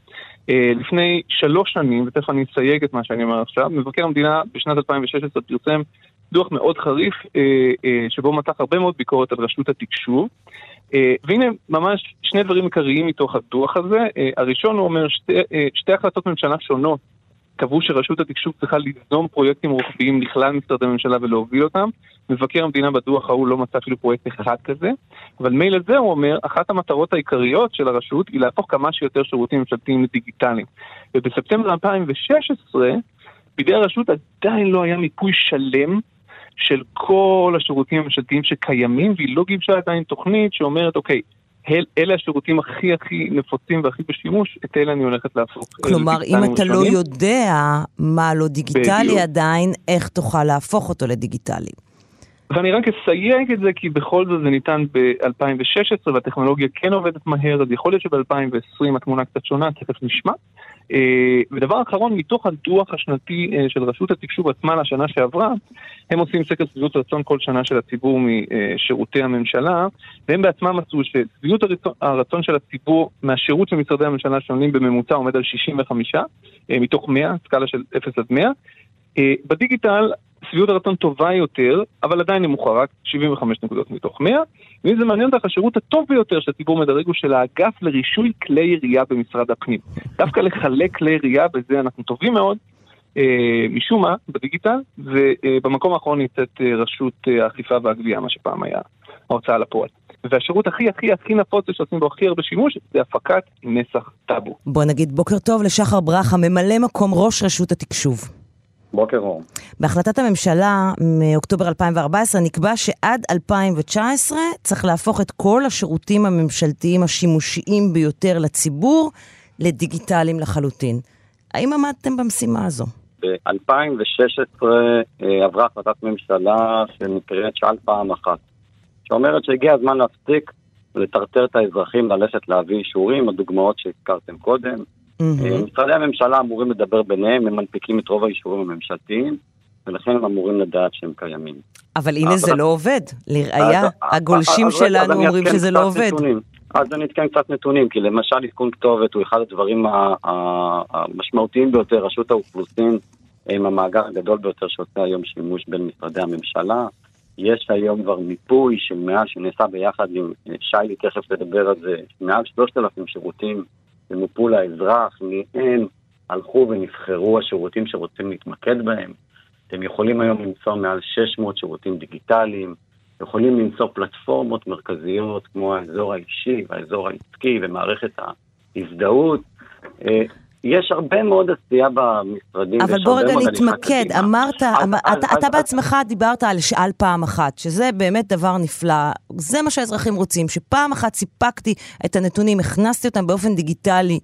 Uh, לפני שלוש שנים, ותכף אני אסייג את מה שאני אומר עכשיו, מבקר המדינה בשנת 2016 פרסם דוח מאוד חריף, uh, uh, שבו מתח הרבה מאוד ביקורת על רשות התקשוב. Uh, והנה ממש שני דברים עיקריים מתוך הדוח הזה. הראשון הוא אומר שתי, שתי החלטות ממשלה שונות קבעו שרשות התקשוב צריכה ליזום פרויקטים רוחביים לכלל משרדי ממשלה ולהוביל אותם. מבקר המדינה בדוח ההוא לא מצא אפילו פרויקט אחד כזה, אבל מילא זה הוא אומר, אחת המטרות העיקריות של הרשות היא להפוך כמה שיותר שירותים ממשלתיים לדיגיטליים. ובספטמבר 2016, בידי הרשות עדיין לא היה מיפוי שלם של כל השירותים הממשלתיים שקיימים, והיא לא גיבשה עדיין תוכנית שאומרת, אוקיי, אל, אלה השירותים הכי הכי נפוצים והכי בשימוש, את אלה אני הולכת להפוך. כלומר, אם אתה. לא יודע מה לא דיגיטלי בדיוק. עדיין, איך תוכל להפוך אותו לדיגיטלי? ואני רק אסייג את זה כי בכל זאת זה ניתן ב-2016 והטכנולוגיה כן עובדת מהר, אז יכול להיות שב-2020 התמונה קצת שונה, תכף נשמע. אה, ודבר אחרון, מתוך הדוח השנתי אה, של רשות התקשוב עצמה לשנה שעברה, הם עושים סקר שביעות רצון כל שנה של הציבור משירותי הממשלה, והם בעצמם מצאו ששביעות הרצון של הציבור מהשירות של משרדי הממשלה השונים בממוצע עומד על 65 אה, מתוך 100, סקאלה של 0 עד 100. בדיגיטל שביעות הרצון טובה יותר, אבל עדיין נמוכה, רק 75 נקודות מתוך 100. ואם זה מעניין אותך, השירות הטוב ביותר שהציבור מדרג הוא של האגף לרישוי כלי ירייה במשרד הפנים. דווקא לחלק כלי ירייה, בזה אנחנו טובים מאוד, אה, משום מה, בדיגיטל, ובמקום האחרון נמצאת אה, רשות אה, האכיפה והגבייה, מה שפעם היה ההוצאה לפועל. והשירות הכי הכי הכי נפוץ שעושים בו הכי הרבה שימוש זה הפקת נסח טאבו. בוא נגיד בוקר טוב לשחר ברכה, ממלא מקום ראש רשות התקשוב. בוקר אור. בהחלטת הממשלה מאוקטובר 2014 נקבע שעד 2019 צריך להפוך את כל השירותים הממשלתיים השימושיים ביותר לציבור לדיגיטליים לחלוטין. האם עמדתם במשימה הזו? ב-2016 אה, עברה החלטת ממשלה שנקראת שאל פעם אחת, שאומרת שהגיע הזמן להפסיק ולטרטר את האזרחים ללכת להביא אישורים, הדוגמאות שהזכרתם קודם. Mm-hmm. משרדי הממשלה אמורים לדבר ביניהם, הם מנפיקים את רוב האישורים הממשלתיים, ולכן הם אמורים לדעת שהם קיימים. אבל הנה זה לא עובד. לראיה, הגולשים שלנו אומרים שזה לא עובד. אז אני אתקן קצת נתונים, כי למשל עדכון כתובת הוא אחד הדברים המשמעותיים ביותר. רשות האוכלוסין הם המאגר הגדול ביותר שעושה היום שימוש בין משרדי הממשלה. יש היום כבר מיפוי של מעל, שנעשה ביחד עם אה, שיילי, תכף תדבר על זה, מעל 3,000 שירותים שמופו לאזרח, מהן הלכו ונבחרו השירותים שרוצים להתמקד בהם. אתם יכולים היום למצוא מעל 600 שירותים דיגיטליים, יכולים למצוא פלטפורמות מרכזיות כמו האזור האישי והאזור העסקי ומערכת ההזדהות. יש הרבה מאוד עשייה במשרדים. אבל בוא רגע נתמקד, אמרת, אז, אמר, אז, אתה, אז, אתה בעצמך דיברת על שאל פעם אחת, שזה באמת דבר נפלא. זה מה שהאזרחים רוצים, שפעם אחת סיפקתי את הנתונים, הכנסתי אותם באופן דיגיטלי,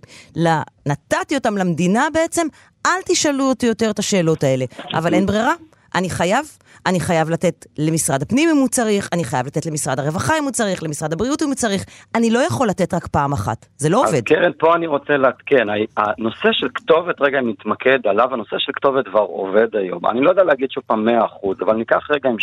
נתתי אותם למדינה בעצם, אל תשאלו אותי יותר את השאלות האלה. אבל אין ברירה, אני חייב, אני חייב לתת למשרד הפנים אם הוא צריך, אני חייב לתת למשרד הרווחה אם הוא צריך, למשרד הבריאות אם הוא צריך. אני לא יכול לתת רק פעם אחת, זה לא עובד. קרן, פה אני רוצה לעדכן, הנושא של כתובת, רגע נתמקד עליו, הנושא של כתובת כבר עובד היום. אני לא יודע להגיד שוב פעם 100%, אבל ניקח רגע עם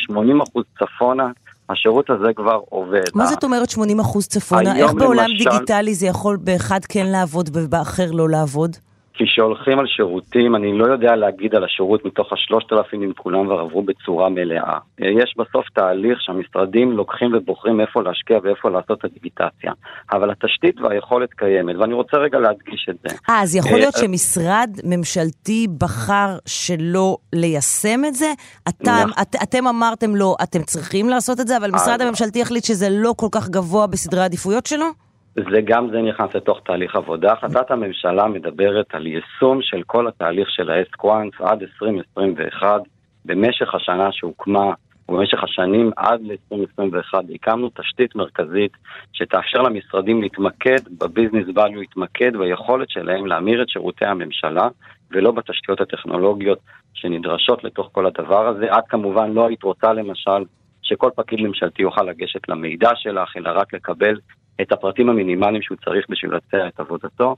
80% צפונה. השירות הזה כבר עובד. מה זאת אומרת 80 צפונה? איך בעולם למשל... דיגיטלי זה יכול באחד כן לעבוד ובאחר לא לעבוד? כי כשהולכים על שירותים, אני לא יודע להגיד על השירות מתוך השלושת אלפים אם כולם כבר עברו בצורה מלאה. יש בסוף תהליך שהמשרדים לוקחים ובוחרים איפה להשקיע ואיפה לעשות את הדיגיטציה. אבל התשתית והיכולת קיימת, ואני רוצה רגע להדגיש את זה. אה, אז יכול להיות אה, שמשרד ממשלתי בחר שלא ליישם את זה? אתם, את, אתם אמרתם לו, אתם צריכים לעשות את זה, אבל משרד הממשלתי החליט שזה לא כל כך גבוה בסדרי העדיפויות שלו? זה גם זה נכנס לתוך תהליך עבודה. החלטת הממשלה מדברת על יישום של כל התהליך של האסקוואנס עד 2021 במשך השנה שהוקמה, ובמשך השנים עד ל-2021 הקמנו תשתית מרכזית שתאפשר למשרדים להתמקד בביזנס value, להתמקד ביכולת שלהם להמיר את שירותי הממשלה ולא בתשתיות הטכנולוגיות שנדרשות לתוך כל הדבר הזה. את כמובן לא היית רוצה למשל שכל פקיד ממשלתי יוכל לגשת למידע שלך, אלא רק לקבל את הפרטים המינימליים שהוא צריך בשביל לבצע את עבודתו.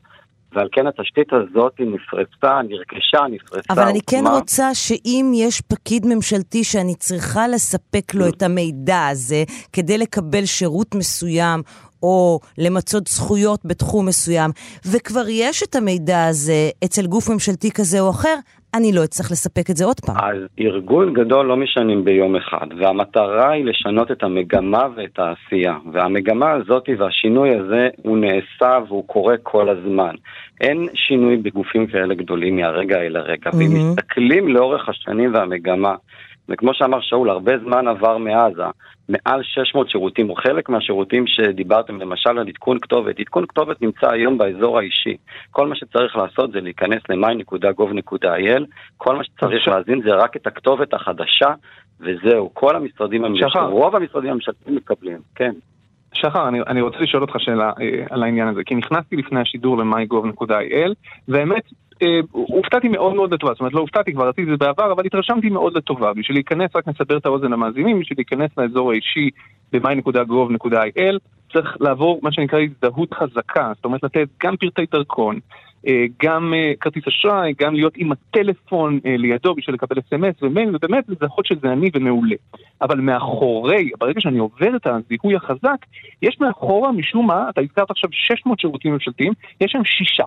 ועל כן התשתית הזאת היא נפרצה, נרכשה, נפרצה. אבל אני כן רוצה שאם יש פקיד ממשלתי שאני צריכה לספק לו את המידע הזה כדי לקבל שירות מסוים או למצות זכויות בתחום מסוים, וכבר יש את המידע הזה אצל גוף ממשלתי כזה או אחר, אני לא אצטרך לספק את זה עוד פעם. אז ארגון גדול לא משנים ביום אחד, והמטרה היא לשנות את המגמה ואת העשייה. והמגמה הזאת והשינוי הזה הוא נעשה והוא קורה כל הזמן. אין שינוי בגופים כאלה גדולים מהרגע אל הרגע, mm-hmm. ואם מסתכלים לאורך השנים והמגמה, וכמו שאמר שאול, הרבה זמן עבר מאז, מעל 600 שירותים, או חלק מהשירותים שדיברתם, למשל על עדכון כתובת. עדכון כתובת נמצא היום באזור האישי. כל מה שצריך לעשות זה להיכנס ל-my.gov.il, כל מה שצריך להזין זה רק את הכתובת החדשה, וזהו. כל המשרדים הממשלתיים, רוב המשרדים הממשלתיים מקבלים, כן. שחר, אני, אני רוצה לשאול אותך שאלה אה, על העניין הזה, כי נכנסתי לפני השידור ל-mygov.il, והאמת, אה, הופתעתי מאוד מאוד לטובה, זאת אומרת לא הופתעתי, כבר רציתי את זה בעבר, אבל התרשמתי מאוד לטובה. בשביל להיכנס, רק נסבר את האוזן למאזינים, בשביל להיכנס לאזור האישי ב-my.gov.il, צריך לעבור מה שנקרא הזדהות חזקה, זאת אומרת לתת גם פרטי דרכון, גם אה, כרטיס אשראי, גם להיות עם הטלפון אה, לידו בשביל לקבל אס.אם.אס ומייל, ובאמת לזהות שזה אני ומעולה. אבל מאחורי, ברגע שאני עובר את הזיהוי החזק, יש מאחורה משום מה, אתה הזכרת עכשיו 600 שירותים ממשלתיים, יש שם שישה.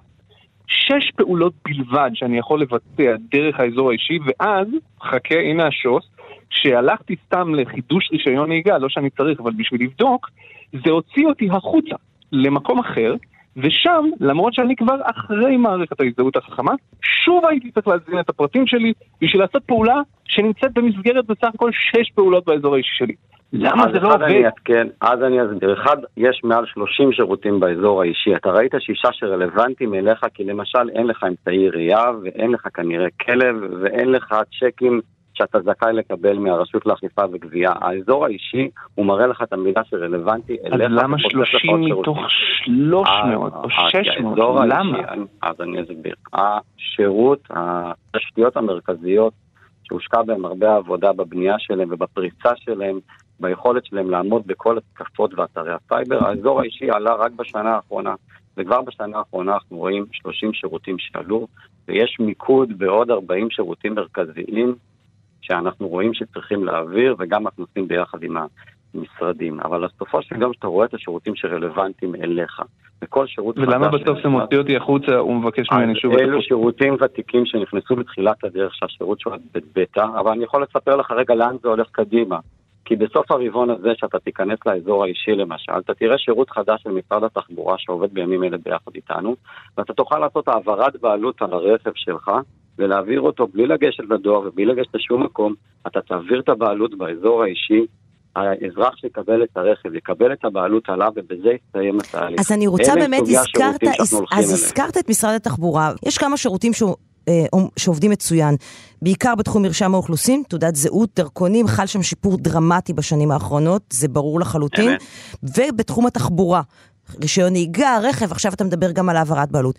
שש פעולות בלבד שאני יכול לבצע דרך האזור האישי, ואז, חכה, הנה השוס, כשהלכתי סתם לחידוש רישיון נהיגה, לא שאני צריך, אבל בשביל לבדוק, זה הוציא אותי החוצה למקום אחר, ושם, למרות שאני כבר אחרי מערכת ההזדהות החכמה, שוב הייתי צריך להזין את הפרטים שלי בשביל לעשות פעולה שנמצאת במסגרת בסך הכל שש פעולות באזור האישי שלי. למה זה לא עובד? אני אתקן, אז אני אסביר. אחד, יש מעל 30 שירותים באזור האישי. אתה ראית שישה שרלוונטיים אליך, כי למשל אין לך אמצעי ראייה, ואין לך כנראה כלב, ואין לך צ'קים שאתה זכאי לקבל מהרשות לאכיפה וגבייה. האזור האישי, הוא מראה לך את המידע שרלוונטי אליך. אז למה 30 מתוך 300 או 600? למה? אז אני אסביר. השירות, התשתיות המרכזיות שהושקע בהם הרבה עבודה בבנייה שלהם ובפריצה שלהם, ביכולת שלהם לעמוד בכל התקפות ואתרי הסייבר, האזור האישי עלה רק בשנה האחרונה. וכבר בשנה האחרונה אנחנו רואים 30 שירותים שעלו, ויש מיקוד בעוד 40 שירותים מרכזיים שאנחנו רואים שצריכים להעביר, וגם אנחנו עושים ביחד עם המשרדים. אבל בסופו של דבר, כשאתה רואה את השירותים שרלוונטיים אליך, וכל שירות חדש... ולמה בסוף זה מוציא אותי החוצה, הוא מבקש ממני שוב... אלו שירותים ותיקים שנכנסו בתחילת הדרך שהשירות שלו בבטא, אבל אני יכול לספר לך רגע לאן זה הולך קדימה. כי בסוף הרבעון הזה שאתה תיכנס לאזור האישי למשל, אתה תראה שירות חדש של משרד התחבורה שעובד בימים אלה ביחד איתנו, ואתה תוכל לעשות העברת בעלות על הרכב שלך, ולהעביר אותו בלי לגשת לדואר ובלי לגשת לשום מקום, אתה תעביר את הבעלות באזור האישי, האזרח שיקבל את הרכב יקבל את הבעלות עליו ובזה יסתיים התהליך. אז אני רוצה באמת, הזכרת, אז הזכרת את משרד התחבורה, יש כמה שירותים שהוא... אה, שעובדים מצוין, בעיקר בתחום מרשם האוכלוסין, תעודת זהות, דרכונים, חל שם שיפור דרמטי בשנים האחרונות, זה ברור לחלוטין, ובתחום התחבורה, רישיון נהיגה, רכב, עכשיו אתה מדבר גם על העברת בעלות.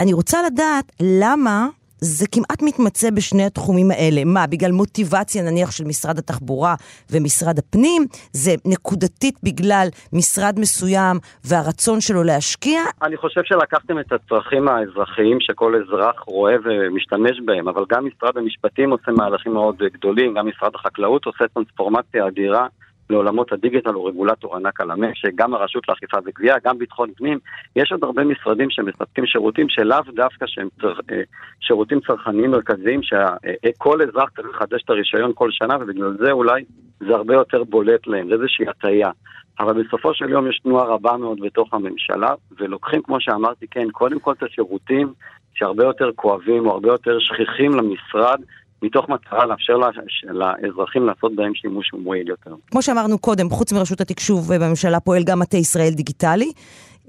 אני רוצה לדעת למה זה כמעט מתמצא בשני התחומים האלה. מה, בגלל מוטיבציה נניח של משרד התחבורה ומשרד הפנים? זה נקודתית בגלל משרד מסוים והרצון שלו להשקיע? אני חושב שלקחתם את הצרכים האזרחיים שכל אזרח רואה ומשתמש בהם, אבל גם משרד המשפטים עושה מהלכים מאוד גדולים, גם משרד החקלאות עושה טרנספורמציה אדירה. לעולמות הדיגיטל הוא רגולטור ענק על המשק, גם הרשות לאכיפה וגבייה, גם ביטחון פנים. יש עוד הרבה משרדים שמספקים שירותים שלאו דווקא שהם צר, אה, שירותים צרכניים מרכזיים, שכל אזרח צריך לחדש את הרישיון כל שנה, ובגלל זה אולי זה הרבה יותר בולט להם, זה איזושהי הטעיה. אבל בסופו של יום יש תנועה רבה מאוד בתוך הממשלה, ולוקחים, כמו שאמרתי, כן, קודם כל את השירותים שהרבה יותר כואבים או הרבה יותר שכיחים למשרד, מתוך מטרה לאפשר לאזרחים לעשות בהם שימוש מועיל יותר. כמו שאמרנו קודם, חוץ מרשות התקשוב בממשלה פועל גם מטה ישראל דיגיטלי.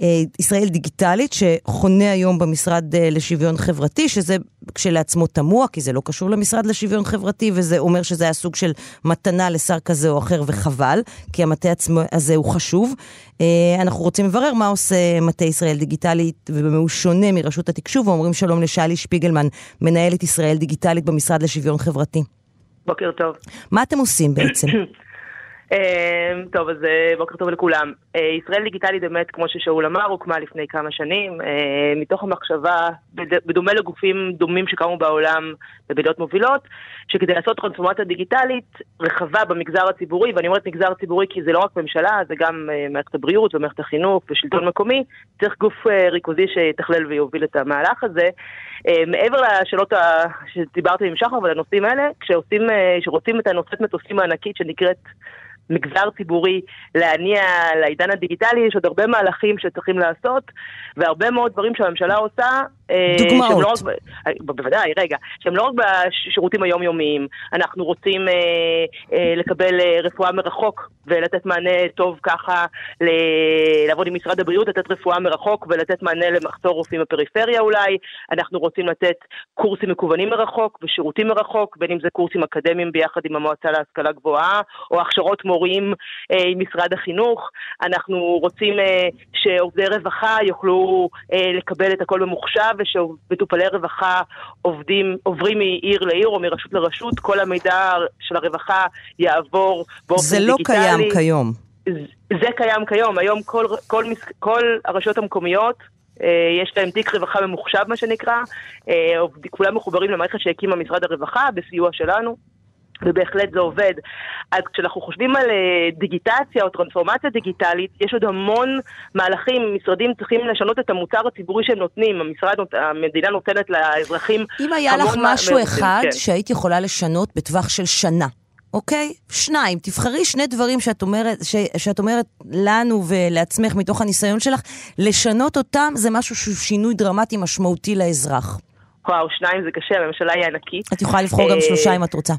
אה, ישראל דיגיטלית, שחונה היום במשרד אה, לשוויון חברתי, שזה כשלעצמו תמוה, כי זה לא קשור למשרד לשוויון חברתי, וזה אומר שזה היה סוג של מתנה לשר כזה או אחר, וחבל, כי המטה עצמו הזה הוא חשוב. אה, אנחנו רוצים לברר מה עושה מטה ישראל דיגיטלית, ובמה הוא שונה מרשות התקשוב, ואומרים שלום לשלי שפיגלמן, מנהלת ישראל דיגיטלית במשרד לשוויון חברתי. בוקר טוב. מה אתם עושים בעצם? טוב, אז בוקר טוב לכולם. אה, ישראל דיגיטלית באמת, כמו ששאול אמר, הוקמה לפני כמה שנים, אה, מתוך המחשבה, בדומה לגופים דומים שקמו בעולם בבידות מובילות, שכדי לעשות טרנספורמציה דיגיטלית רחבה במגזר הציבורי, ואני אומרת מגזר ציבורי כי זה לא רק ממשלה, זה גם מערכת הבריאות ומערכת החינוך ושלטון מקומי, צריך גוף ריכוזי שיתכלל ויוביל את המהלך הזה. מעבר לשאלות שדיברתי עם שחר ולנושאים האלה, כשרוצים את הנושאת מטוסים הענקית שנקראת מגזר ציבורי להניע לעידן הדיגיטלי, יש עוד הרבה מהלכים שצריכים לעשות, והרבה מאוד דברים שהממשלה עושה. אה, דוגמאות. לא רק, אה, בוודאי, רגע, שהם לא רק בשירותים היומיומיים, אנחנו רוצים אה, אה, לקבל אה, רפואה מרחוק ולתת מענה טוב ככה, ל... לעבוד עם משרד הבריאות, לתת רפואה מרחוק ולתת מענה למחסור רופאים בפריפריה אולי, אנחנו רוצים לתת קורסים מקוונים מרחוק ושירותים מרחוק, בין אם זה קורסים אקדמיים ביחד עם המועצה להשכלה גבוהה, או הכשרות מורים אה, עם משרד החינוך, אנחנו רוצים אה, שעובדי רווחה יוכלו אה, לקבל את הכל ממוחשב ושמטופלי רווחה עובדים, עוברים מעיר לעיר או מרשות לרשות, כל המידע של הרווחה יעבור באופן דיגיטלי. זה לא קיים כיום. זה קיים כיום, היום כל, כל, כל הרשויות המקומיות יש להם תיק רווחה ממוחשב מה שנקרא, כולם מחוברים למערכת שהקימה משרד הרווחה בסיוע שלנו. ובהחלט זה עובד. אז כשאנחנו חושבים על אה, דיגיטציה או טרנספורמציה דיגיטלית, יש עוד המון מהלכים, משרדים צריכים לשנות את המוצר הציבורי שהם נותנים, המשרד, המדינה נותנת לאזרחים אם היה לך משהו אחד כן. שהיית יכולה לשנות בטווח של שנה, אוקיי? שניים, תבחרי שני דברים שאת אומרת, ש, שאת אומרת לנו ולעצמך מתוך הניסיון שלך, לשנות אותם זה משהו שהוא שינוי דרמטי משמעותי לאזרח. וואו, שניים זה קשה, הממשלה היא ענקית. את יכולה לבחור גם שלושה אם את רוצה.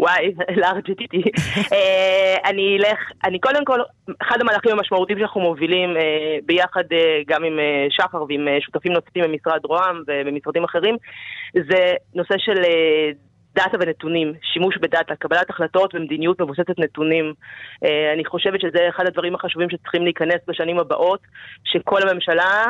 וואי, לארג' איתי. אה, אני אלך, אני קודם כל, אחד המהלכים המשמעותיים שאנחנו מובילים אה, ביחד אה, גם עם שחר ועם שותפים נוספים במשרד רוה"מ ובמשרדים אחרים, זה נושא של data ונתונים, שימוש ב data, קבלת החלטות ומדיניות מבוססת נתונים. אני חושבת שזה אחד הדברים החשובים שצריכים להיכנס בשנים הבאות, שכל הממשלה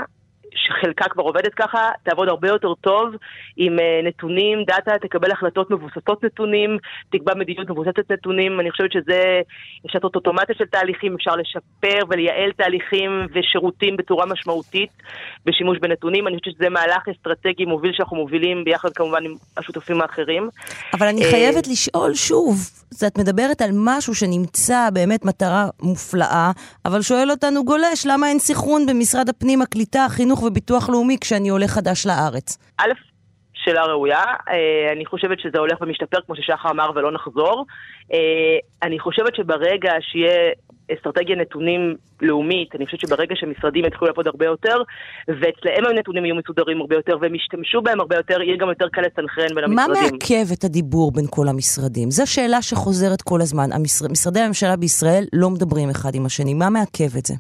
שחלקה כבר עובדת ככה, תעבוד הרבה יותר טוב עם אה, נתונים, data, תקבל החלטות מבוססות נתונים, תקבע מדיניות מבוססת נתונים. אני חושבת שזה, אפשר לעשות אוטומציה של תהליכים, אפשר לשפר ולייעל תהליכים ושירותים בצורה משמעותית בשימוש בנתונים. אני חושבת שזה מהלך אסטרטגי מוביל שאנחנו מובילים ביחד כמובן עם השותפים האחרים. אבל אני חייבת לשאול שוב, את מדברת על משהו שנמצא באמת מטרה מופלאה, אבל שואל אותנו גולש, למה אין סינכרון במשרד הפנים, הקליטה, החינוך וביטוח לאומי כשאני עולה חדש לארץ? א', שאלה ראויה. אה, אני חושבת שזה הולך ומשתפר, כמו ששחר אמר, ולא נחזור. אה, אני חושבת שברגע שיהיה אסטרטגיה נתונים לאומית, אני חושבת שברגע שמשרדים יתחילו לעבוד הרבה יותר, ואצלם הנתונים יהיו מסודרים הרבה יותר, והם ישתמשו בהם הרבה יותר, יהיה גם יותר קל לסנכרן בין מה המשרדים. מעכב את הדיבור בין כל המשרדים? זו שאלה שחוזרת כל הזמן. המשר... משרדי הממשלה בישראל לא מדברים אחד עם השני. מה מעכב את זה?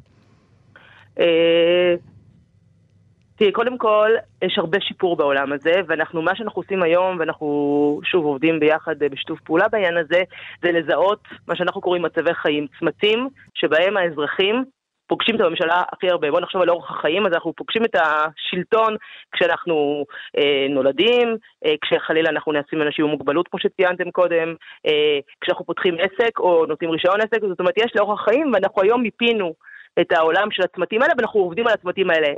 תראי, קודם כל, יש הרבה שיפור בעולם הזה, ואנחנו, מה שאנחנו עושים היום, ואנחנו שוב עובדים ביחד אה, בשיתוף פעולה בעניין הזה, זה לזהות מה שאנחנו קוראים מצבי חיים, צמתים שבהם האזרחים פוגשים את הממשלה הכי הרבה. בואו נחשוב על אורח החיים, אז אנחנו פוגשים את השלטון כשאנחנו אה, נולדים, אה, כשחלילה אנחנו נעשים אנשים עם מוגבלות, כמו שציינתם קודם, אה, כשאנחנו פותחים עסק או נותנים רישיון עסק, זאת אומרת, יש לאורח החיים, ואנחנו היום מיפינו את העולם של הצמתים האלה, ואנחנו עובדים על הצמתים האלה.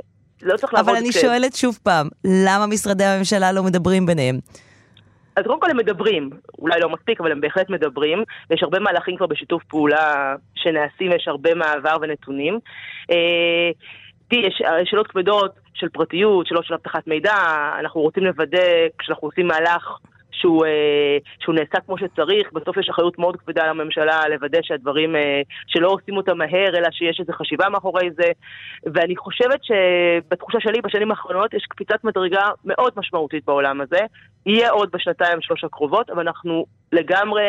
לא צריך לעבוד... אבל אני שואלת שוב פעם, למה משרדי הממשלה לא מדברים ביניהם? אז קודם כל הם מדברים, אולי לא מספיק, אבל הם בהחלט מדברים, ויש הרבה מהלכים כבר בשיתוף פעולה שנעשים, ויש הרבה מעבר ונתונים. אה, תראי, יש שאלות כבדות של פרטיות, שאלות של אבטחת מידע, אנחנו רוצים לוודא, כשאנחנו עושים מהלך שהוא, אה, שהוא נעשה כמו שצריך, בסוף יש אחריות מאוד כבדה לממשלה לוודא שהדברים, אה, שלא עושים אותם מהר, אלא שיש איזו חשיבה מאחורי זה. ואני חושבת שבתחושה שלי בשנים האחרונות יש קפיצת מדרגה מאוד משמעותית בעולם הזה. יהיה עוד בשנתיים שלוש הקרובות, אבל אנחנו לגמרי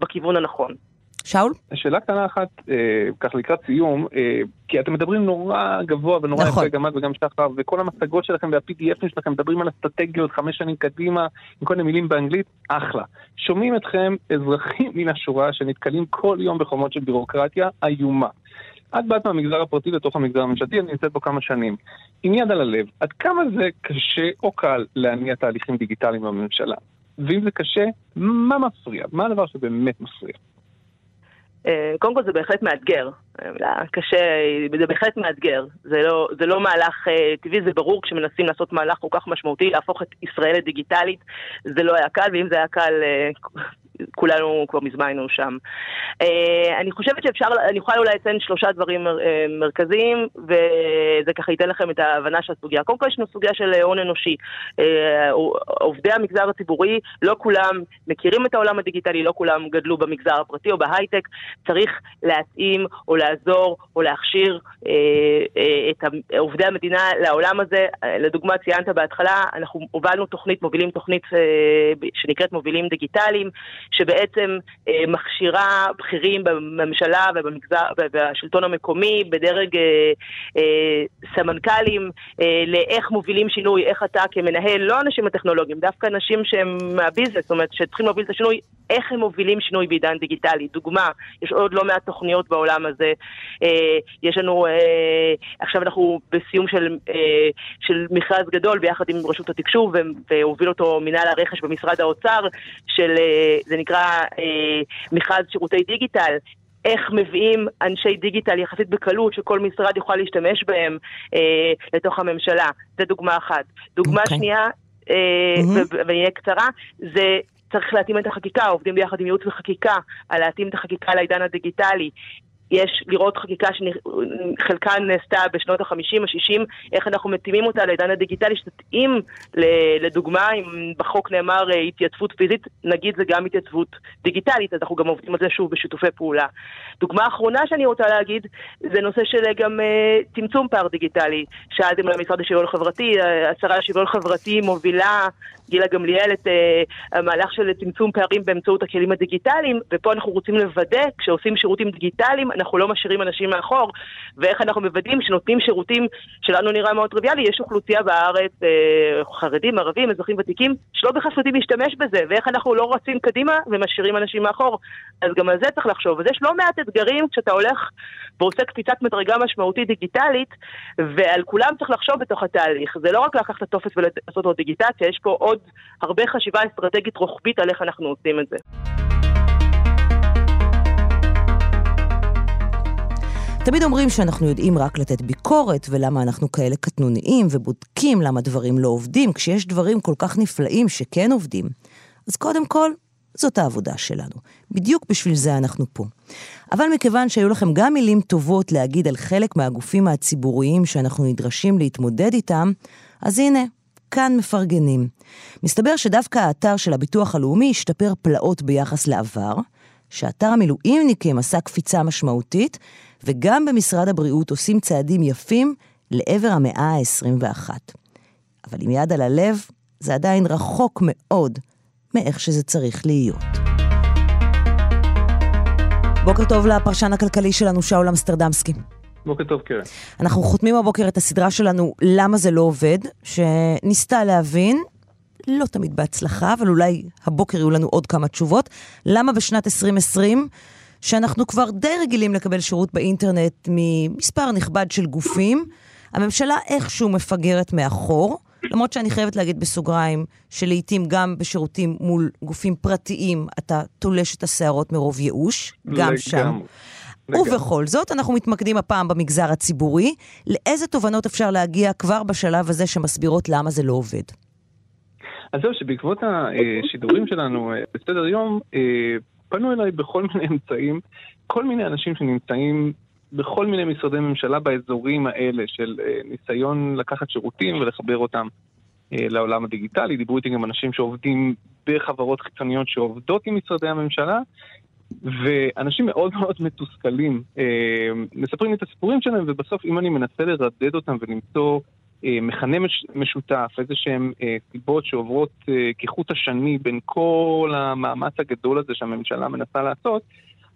בכיוון הנכון. שאול? שאלה קטנה אחת, אה, ככה לקראת סיום, אה, כי אתם מדברים נורא גבוה ונורא נכון. יפה, גם את וגם שחר, וכל המצגות שלכם וה-PDFים שלכם מדברים על אסטרטגיות חמש שנים קדימה, עם כל מיני מילים באנגלית, אחלה. שומעים אתכם אזרחים מן השורה שנתקלים כל יום בחומות של בירוקרטיה איומה. את באת מהמגזר הפרטי לתוך המגזר הממשלתי, אני נמצאת פה כמה שנים. עם יד על הלב, עד כמה זה קשה או קל להניע תהליכים דיגיטליים בממשלה? ואם זה קשה, מה מפריע? מה הדבר שבאמת מפריע? אה, קודם כל זה בהחלט מאתגר, המילה קשה, זה בהחלט מאתגר, זה לא, זה לא מהלך אה, טבעי, זה ברור כשמנסים לעשות מהלך כל כך משמעותי, להפוך את ישראל לדיגיטלית, זה לא היה קל, ואם זה היה קל, אה, כולנו כבר מזמן היינו שם. אה, אני חושבת שאפשר, אני יכולה אולי לציין שלושה דברים אה, מרכזיים, וזה ככה ייתן לכם את ההבנה של הסוגיה. קודם כל יש לנו סוגיה של הון אנושי. אה, עובדי המגזר הציבורי, לא כולם מכירים את העולם הדיגיטלי, לא כולם גדלו במגזר הפרטי או בהייטק. צריך להתאים או לעזור או להכשיר את עובדי המדינה לעולם הזה. לדוגמה, ציינת בהתחלה, אנחנו הובלנו תוכנית, מובילים תוכנית שנקראת מובילים דיגיטליים. שבעצם אה, מכשירה בכירים בממשלה ובשלטון המקומי, בדרג אה, אה, סמנכ"לים, אה, לאיך מובילים שינוי, איך אתה כמנהל, לא אנשים הטכנולוגיים, דווקא אנשים שהם מהביזנס, זאת אומרת, שצריכים להוביל את השינוי, איך הם מובילים שינוי בעידן דיגיטלי. דוגמה, יש עוד לא מעט תוכניות בעולם הזה. אה, יש לנו, אה, עכשיו אנחנו בסיום של, אה, של מכרז גדול ביחד עם רשות התקשוב, והוביל אותו מנהל הרכש במשרד האוצר, של, אה, זה נקרא אה, מכרז שירותי דיגיטל. איך מביאים אנשי דיגיטל יחסית בקלות, שכל משרד יוכל להשתמש בהם אה, לתוך הממשלה. זו דוגמה אחת. דוגמה okay. אוקיי. שנייה, אה, mm-hmm. ואני אהיה קצרה, זה צריך להתאים את החקיקה, עובדים ביחד עם ייעוץ וחקיקה על להתאים את החקיקה לעידן הדיגיטלי. יש לראות חקיקה שחלקה נעשתה בשנות ה-50, ה-60, איך אנחנו מתאימים אותה לעידן הדיגיטלי, שתתאים, לדוגמה, אם בחוק נאמר אה, התייצבות פיזית, נגיד זה גם התייצבות דיגיטלית, אז אנחנו גם עובדים על זה שוב בשיתופי פעולה. דוגמה אחרונה שאני רוצה להגיד, זה נושא של אה, גם uh, צמצום פער דיגיטלי. שאלתם על המשרד לשוויון חברתי, השרה לשוויון חברתי מובילה גילה גמליאל את uh, המהלך של צמצום פערים באמצעות הכלים הדיגיטליים, ופה אנחנו רוצים לוודא, כשעושים שירותים דיגיטליים, אנחנו לא משאירים אנשים מאחור, ואיך אנחנו מוודאים שנותנים שירותים שלנו נראה מאוד טריוויאלי, יש אוכלוסייה בארץ, uh, חרדים, ערבים, אזרחים ותיקים, שלא בכלל יודעים להשתמש בזה, ואיך אנחנו לא רצים קדימה ומשאירים אנשים מאחור. אז גם על זה צריך לחשוב. אז יש לא מעט אתגרים כשאתה הולך ועושה קפיצת מדרגה משמעותית דיגיטלית, ועל כולם צריך לחשוב בתוך התהליך. זה לא רק לקחת את הטופס ולעשות לו דיגיטציה, יש פה עוד הרבה חשיבה אסטרטגית רוחבית על איך אנחנו עושים את זה. תמיד אומרים שאנחנו יודעים רק לתת ביקורת, ולמה אנחנו כאלה קטנוניים, ובודקים למה דברים לא עובדים, כשיש דברים כל כך נפלאים שכן עובדים. אז קודם כל, זאת העבודה שלנו. בדיוק בשביל זה אנחנו פה. אבל מכיוון שהיו לכם גם מילים טובות להגיד על חלק מהגופים הציבוריים שאנחנו נדרשים להתמודד איתם, אז הנה, כאן מפרגנים. מסתבר שדווקא האתר של הביטוח הלאומי השתפר פלאות ביחס לעבר, שאתר המילואימניקים עשה קפיצה משמעותית, וגם במשרד הבריאות עושים צעדים יפים לעבר המאה ה-21. אבל עם יד על הלב, זה עדיין רחוק מאוד מאיך שזה צריך להיות. בוקר טוב לפרשן הכלכלי שלנו, שאול אמסטרדמסקי. בוקר טוב, קרן. אנחנו חותמים הבוקר את הסדרה שלנו "למה זה לא עובד", שניסתה להבין, לא תמיד בהצלחה, אבל אולי הבוקר יהיו לנו עוד כמה תשובות, למה בשנת 2020, שאנחנו כבר די רגילים לקבל שירות באינטרנט ממספר נכבד של גופים, הממשלה איכשהו מפגרת מאחור, למרות שאני חייבת להגיד בסוגריים, שלעיתים גם בשירותים מול גופים פרטיים אתה תולש את השערות מרוב ייאוש, גם שם. ובכל זאת, אנחנו מתמקדים הפעם במגזר הציבורי. לאיזה תובנות אפשר להגיע כבר בשלב הזה שמסבירות למה זה לא עובד? אז זהו, שבעקבות השידורים שלנו אה, בסדר יום, אה, פנו אליי בכל מיני אמצעים, כל מיני אנשים שנמצאים בכל מיני משרדי ממשלה באזורים האלה של אה, ניסיון לקחת שירותים ולחבר אותם לעולם הדיגיטלי. דיברו איתי גם אנשים שעובדים בחברות חיצוניות שעובדות עם משרדי הממשלה, ואנשים מאוד מאוד מתוסכלים אה, מספרים את הסיפורים שלהם, ובסוף אם אני מנסה לרדד אותם ולמצוא אה, מכנה מש, משותף, איזה שהם אה, סיבות שעוברות אה, כחוט השני בין כל המאמץ הגדול הזה שהממשלה מנסה לעשות,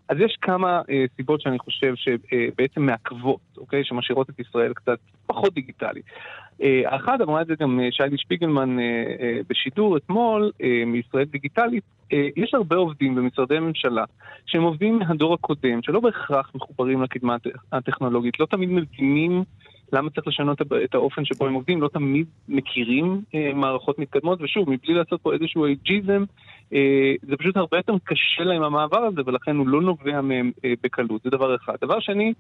אז יש כמה אה, סיבות שאני חושב שבעצם אה, מעכבות, אוקיי? שמשאירות את ישראל קצת פחות דיגיטלית. אה, האחד, אמרה את זה גם אה, שיילי שפיגלמן אה, אה, בשידור אתמול, אה, מישראל דיגיטלית, אה, יש הרבה עובדים במשרדי ממשלה שהם עובדים מהדור הקודם, שלא בהכרח מחוברים לקדמה הטכנולוגית, לא תמיד מבינים למה צריך לשנות את האופן שבו הם עובדים, לא תמיד מכירים אה, מערכות מתקדמות, ושוב, מבלי לעשות פה איזשהו אייג'יזם, אה, זה פשוט הרבה יותר קשה להם המעבר הזה, ולכן הוא לא נובע מהם אה, בקלות, זה דבר אחד. דבר שני,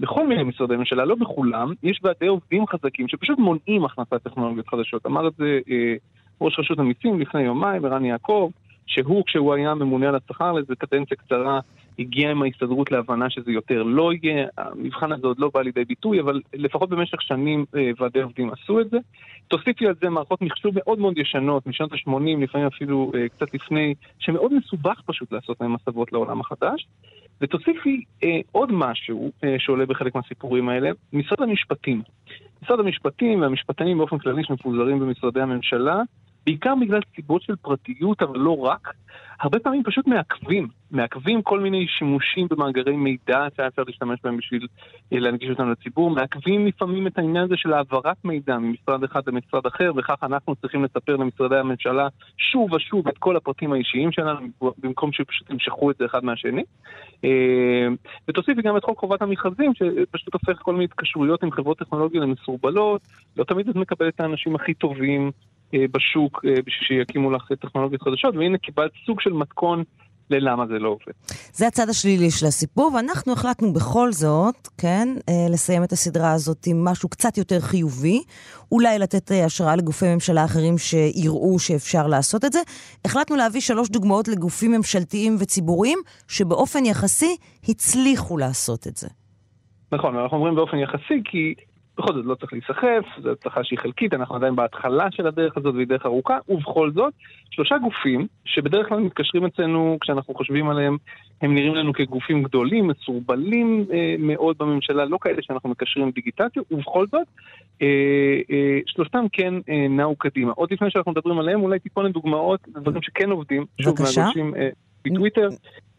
בכל מיני משרדי ממשלה, לא בכולם, יש ועדי עובדים חזקים שפשוט מונעים הכנסת טכנולוגיות חדשות. אמר את זה ראש רשות המיסים לפני יומיים, ערן יעקב, שהוא, כשהוא היה ממונה על השכר לאיזה קדנציה קצרה, הגיע עם ההסתדרות להבנה שזה יותר לא יהיה, המבחן הזה עוד לא בא לידי ביטוי, אבל לפחות במשך שנים אה, ועדי עובדים עשו את זה. תוסיפי על זה מערכות מחשוב מאוד מאוד ישנות, משנות ה-80, לפעמים אפילו אה, קצת לפני, שמאוד מסובך פשוט לעשות להם הסבות לעולם החדש. ותוסיפי אה, עוד משהו שעולה בחלק מהסיפורים האלה, משרד המשפטים. משרד המשפטים והמשפטנים באופן כללי שמפוזרים במשרדי הממשלה, בעיקר בגלל סיבות של פרטיות, אבל לא רק, הרבה פעמים פשוט מעכבים, מעכבים כל מיני שימושים במאגרי מידע שהיה אפשר להשתמש בהם בשביל אה, להנגיש אותם לציבור, מעכבים לפעמים את העניין הזה של העברת מידע ממשרד אחד למשרד אחר, וכך אנחנו צריכים לספר למשרדי הממשלה שוב ושוב את כל הפרטים האישיים שלנו, במקום שפשוט ימשכו את זה אחד מהשני. אה, ותוסיפי גם את חוק חובת המכרזים, שפשוט הופך כל מיני התקשרויות עם חברות טכנולוגיה למסורבלות, לא תמיד את מקבלת את האנשים הכי טובים. אה, בשוק אה, בשביל שיקימו לך טכנולוגיות חדשות, והנה קיבלת סוג של מתכון ללמה זה לא עובד. זה הצד השלילי של הסיפור, ואנחנו החלטנו בכל זאת, כן, אה, לסיים את הסדרה הזאת עם משהו קצת יותר חיובי, אולי לתת השראה לגופי ממשלה אחרים שיראו שאפשר לעשות את זה. החלטנו להביא שלוש דוגמאות לגופים ממשלתיים וציבוריים שבאופן יחסי הצליחו לעשות את זה. נכון, אנחנו אומרים באופן יחסי כי בכל זאת לא צריך להיסחף, זו הצלחה שהיא חלקית, אנחנו עדיין בהתחלה של הדרך הזאת והיא דרך ארוכה, ובכל זאת, שלושה גופים שבדרך כלל מתקשרים אצלנו כשאנחנו חושבים עליהם, הם נראים לנו כגופים גדולים, מסורבלים אה, מאוד בממשלה, לא כאלה שאנחנו מקשרים דיגיטציה, ובכל זאת, אה, אה, שלושתם כן אה, נעו קדימה. עוד לפני שאנחנו מדברים עליהם, אולי טיפונת דוגמאות, דברים שכן עובדים. בבקשה. שוב, מהגופים אה, בטוויטר.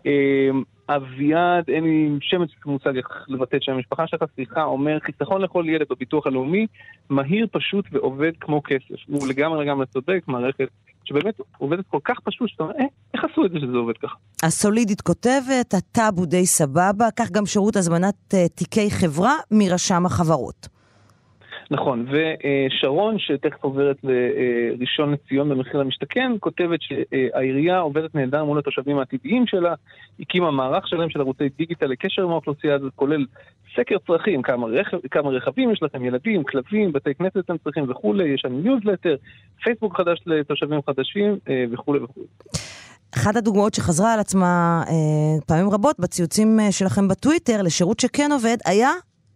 אה, אביעד, אין לי שמץ מושג איך לבטא את שם המשפחה שלך, סליחה, אומר חיסכון לכל ילד בביטוח הלאומי, מהיר, פשוט ועובד כמו כסף. הוא לגמרי לגמרי צודק, מערכת שבאמת עובדת כל כך פשוט, שאתה אומר, אה, איך עשו את זה שזה עובד ככה? הסולידית כותבת, הטאבו די סבבה, כך גם שירות הזמנת אה, תיקי חברה מרשם החברות. נכון, ושרון, שתכף עוברת לראשון לציון במחיר למשתכן, כותבת שהעירייה עובדת נהדר מול התושבים העתידיים שלה, הקימה מערך שלם של ערוצי דיגיטל לקשר עם האוכלוסייה הזאת, כולל סקר צרכים, כמה, רכב, כמה רכבים יש לכם, ילדים, כלבים, בתי כנסת אתם צריכים וכולי, יש לנו ניוזלטר, פייסבוק חדש לתושבים חדשים אה, וכולי וכולי. אחת הדוגמאות שחזרה על עצמה אה, פעמים רבות בציוצים אה, שלכם בטוויטר לשירות שכן עובד, היה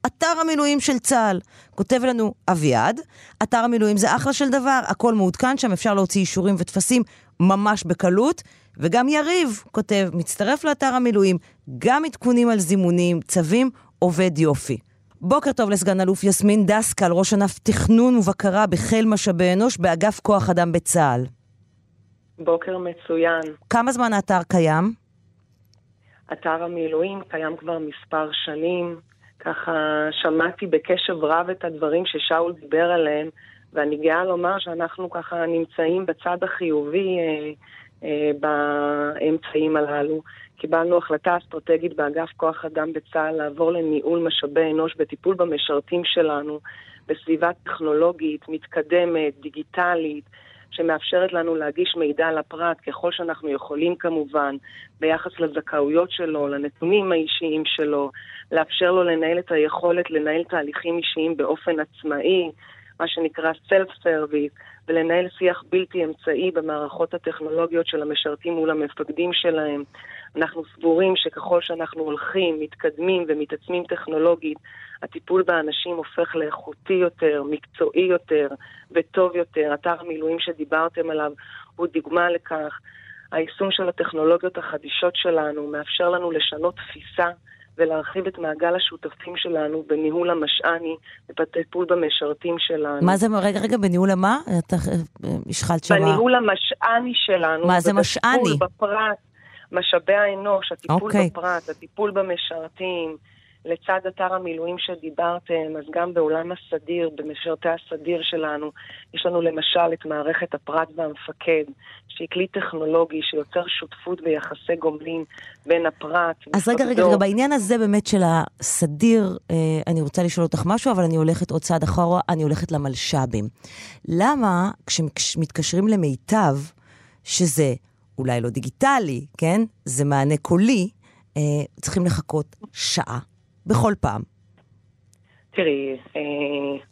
אתר המילואים של צה"ל. כותב לנו אביעד, אתר המילואים זה אחלה של דבר, הכל מעודכן שם, אפשר להוציא אישורים וטפסים ממש בקלות. וגם יריב כותב, מצטרף לאתר המילואים, גם עדכונים על זימונים, צווים, עובד יופי. בוקר טוב לסגן אלוף יסמין דסקל, ראש ענף תכנון ובקרה בחיל משאבי אנוש באגף כוח אדם בצה"ל. בוקר מצוין. כמה זמן האתר קיים? אתר המילואים קיים כבר מספר שנים. ככה שמעתי בקשב רב את הדברים ששאול דיבר עליהם, ואני גאה לומר שאנחנו ככה נמצאים בצד החיובי אה, אה, באמצעים הללו. קיבלנו החלטה אסטרטגית באגף כוח אדם בצה"ל לעבור לניהול משאבי אנוש בטיפול במשרתים שלנו בסביבה טכנולוגית, מתקדמת, דיגיטלית, שמאפשרת לנו להגיש מידע לפרט ככל שאנחנו יכולים כמובן, ביחס לזכאויות שלו, לנתונים האישיים שלו, לאפשר לו לנהל את היכולת לנהל תהליכים אישיים באופן עצמאי, מה שנקרא self-service, ולנהל שיח בלתי אמצעי במערכות הטכנולוגיות של המשרתים מול המפקדים שלהם. אנחנו סבורים שככל שאנחנו הולכים, מתקדמים ומתעצמים טכנולוגית, הטיפול באנשים הופך לאיכותי יותר, מקצועי יותר וטוב יותר. אתר המילואים שדיברתם עליו הוא דוגמה לכך. היישום של הטכנולוגיות החדישות שלנו מאפשר לנו לשנות תפיסה ולהרחיב את מעגל השותפים שלנו בניהול המשעני ובטיפול במשרתים שלנו. מה זה, רגע, רגע, בניהול המה? אתה השחלת שם... בניהול המשעני שלנו. מה זה משעני? בטיפול בפרט, משאבי האנוש, הטיפול okay. אוקיי. בפרט, הטיפול במשרתים. לצד אתר המילואים שדיברתם, אז גם בעולם הסדיר, במשרתי הסדיר שלנו, יש לנו למשל את מערכת הפרט והמפקד, שהיא כלי טכנולוגי שיוצר שותפות ויחסי גומלין בין הפרט. אז רגע, רגע, רגע, בעניין הזה באמת של הסדיר, אה, אני רוצה לשאול אותך משהו, אבל אני הולכת עוד צעד אחורה, אני הולכת למלש"בים. למה כשמתקשרים למיטב, שזה אולי לא דיגיטלי, כן? זה מענה קולי, אה, צריכים לחכות שעה בכל פעם. תראי, אה,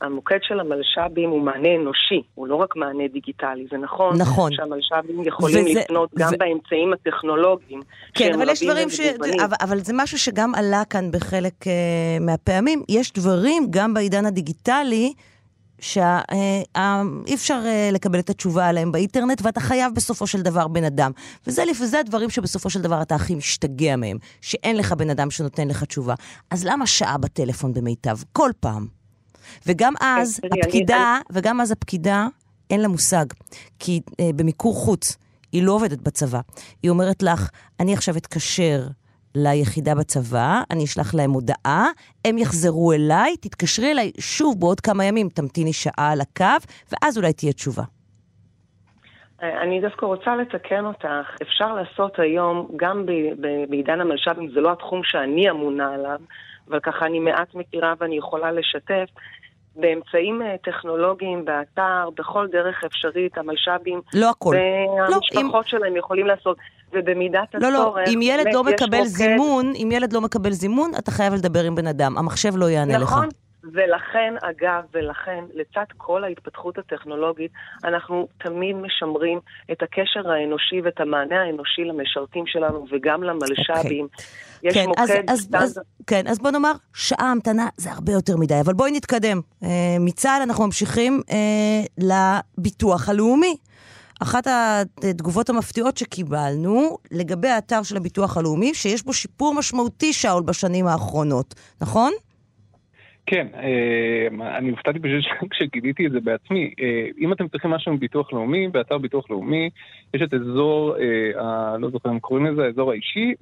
המוקד של המלש"בים הוא מענה אנושי, הוא לא רק מענה דיגיטלי. זה נכון, נכון. שהמלש"בים יכולים וזה, לפנות גם ו... באמצעים הטכנולוגיים. כן, אבל יש דברים ש... אבל, אבל זה משהו שגם עלה כאן בחלק uh, מהפעמים. יש דברים, גם בעידן הדיגיטלי, שאי אה, אפשר אה, לקבל את התשובה עליהם באינטרנט, ואתה חייב בסופו של דבר בן אדם. וזה, וזה הדברים שבסופו של דבר אתה הכי משתגע מהם, שאין לך בן אדם שנותן לך תשובה. אז למה שעה בטלפון במיטב? כל פעם. וגם אז הפקידה, וגם אז הפקידה, אין לה מושג. כי אה, במיקור חוץ, היא לא עובדת בצבא. היא אומרת לך, אני עכשיו אתקשר ליחידה בצבא, אני אשלח להם הודעה, הם יחזרו אליי, תתקשרי אליי שוב בעוד כמה ימים, תמתיני שעה על הקו, ואז אולי תהיה תשובה. אני דווקא רוצה לתקן אותך. אפשר לעשות היום, גם בעידן המלש"בים, זה לא התחום שאני אמונה עליו, אבל ככה אני מעט מכירה ואני יכולה לשתף. באמצעים אה, טכנולוגיים, באתר, בכל דרך אפשרית, המלש"בים... לא הכל. והמשפחות לא, אם... שלהם יכולים לעשות. ובמידת הצורך... לא, לא, אם ילד לא מקבל מוקד... זימון, אם ילד לא מקבל זימון, אתה חייב לדבר עם בן אדם, המחשב לא יענה נכון, לך. נכון, ולכן, אגב, ולכן, לצד כל ההתפתחות הטכנולוגית, אנחנו תמיד משמרים את הקשר האנושי ואת המענה האנושי למשרתים שלנו וגם למלש"בים. Okay. יש כן, מוקד... אז, אז, אז, כן, אז בוא נאמר, שעה המתנה זה הרבה יותר מדי, אבל בואי נתקדם. אה, מצה"ל אנחנו ממשיכים אה, לביטוח הלאומי. אחת התגובות המפתיעות שקיבלנו לגבי האתר של הביטוח הלאומי, שיש בו שיפור משמעותי, שאול, בשנים האחרונות, נכון? כן, אה, אני הופתעתי פשוט כשגיליתי את זה בעצמי. אה, אם אתם צריכים משהו מביטוח לאומי, באתר ביטוח לאומי יש את אזור, אה, לא זוכר אם קוראים לזה, האזור האישי,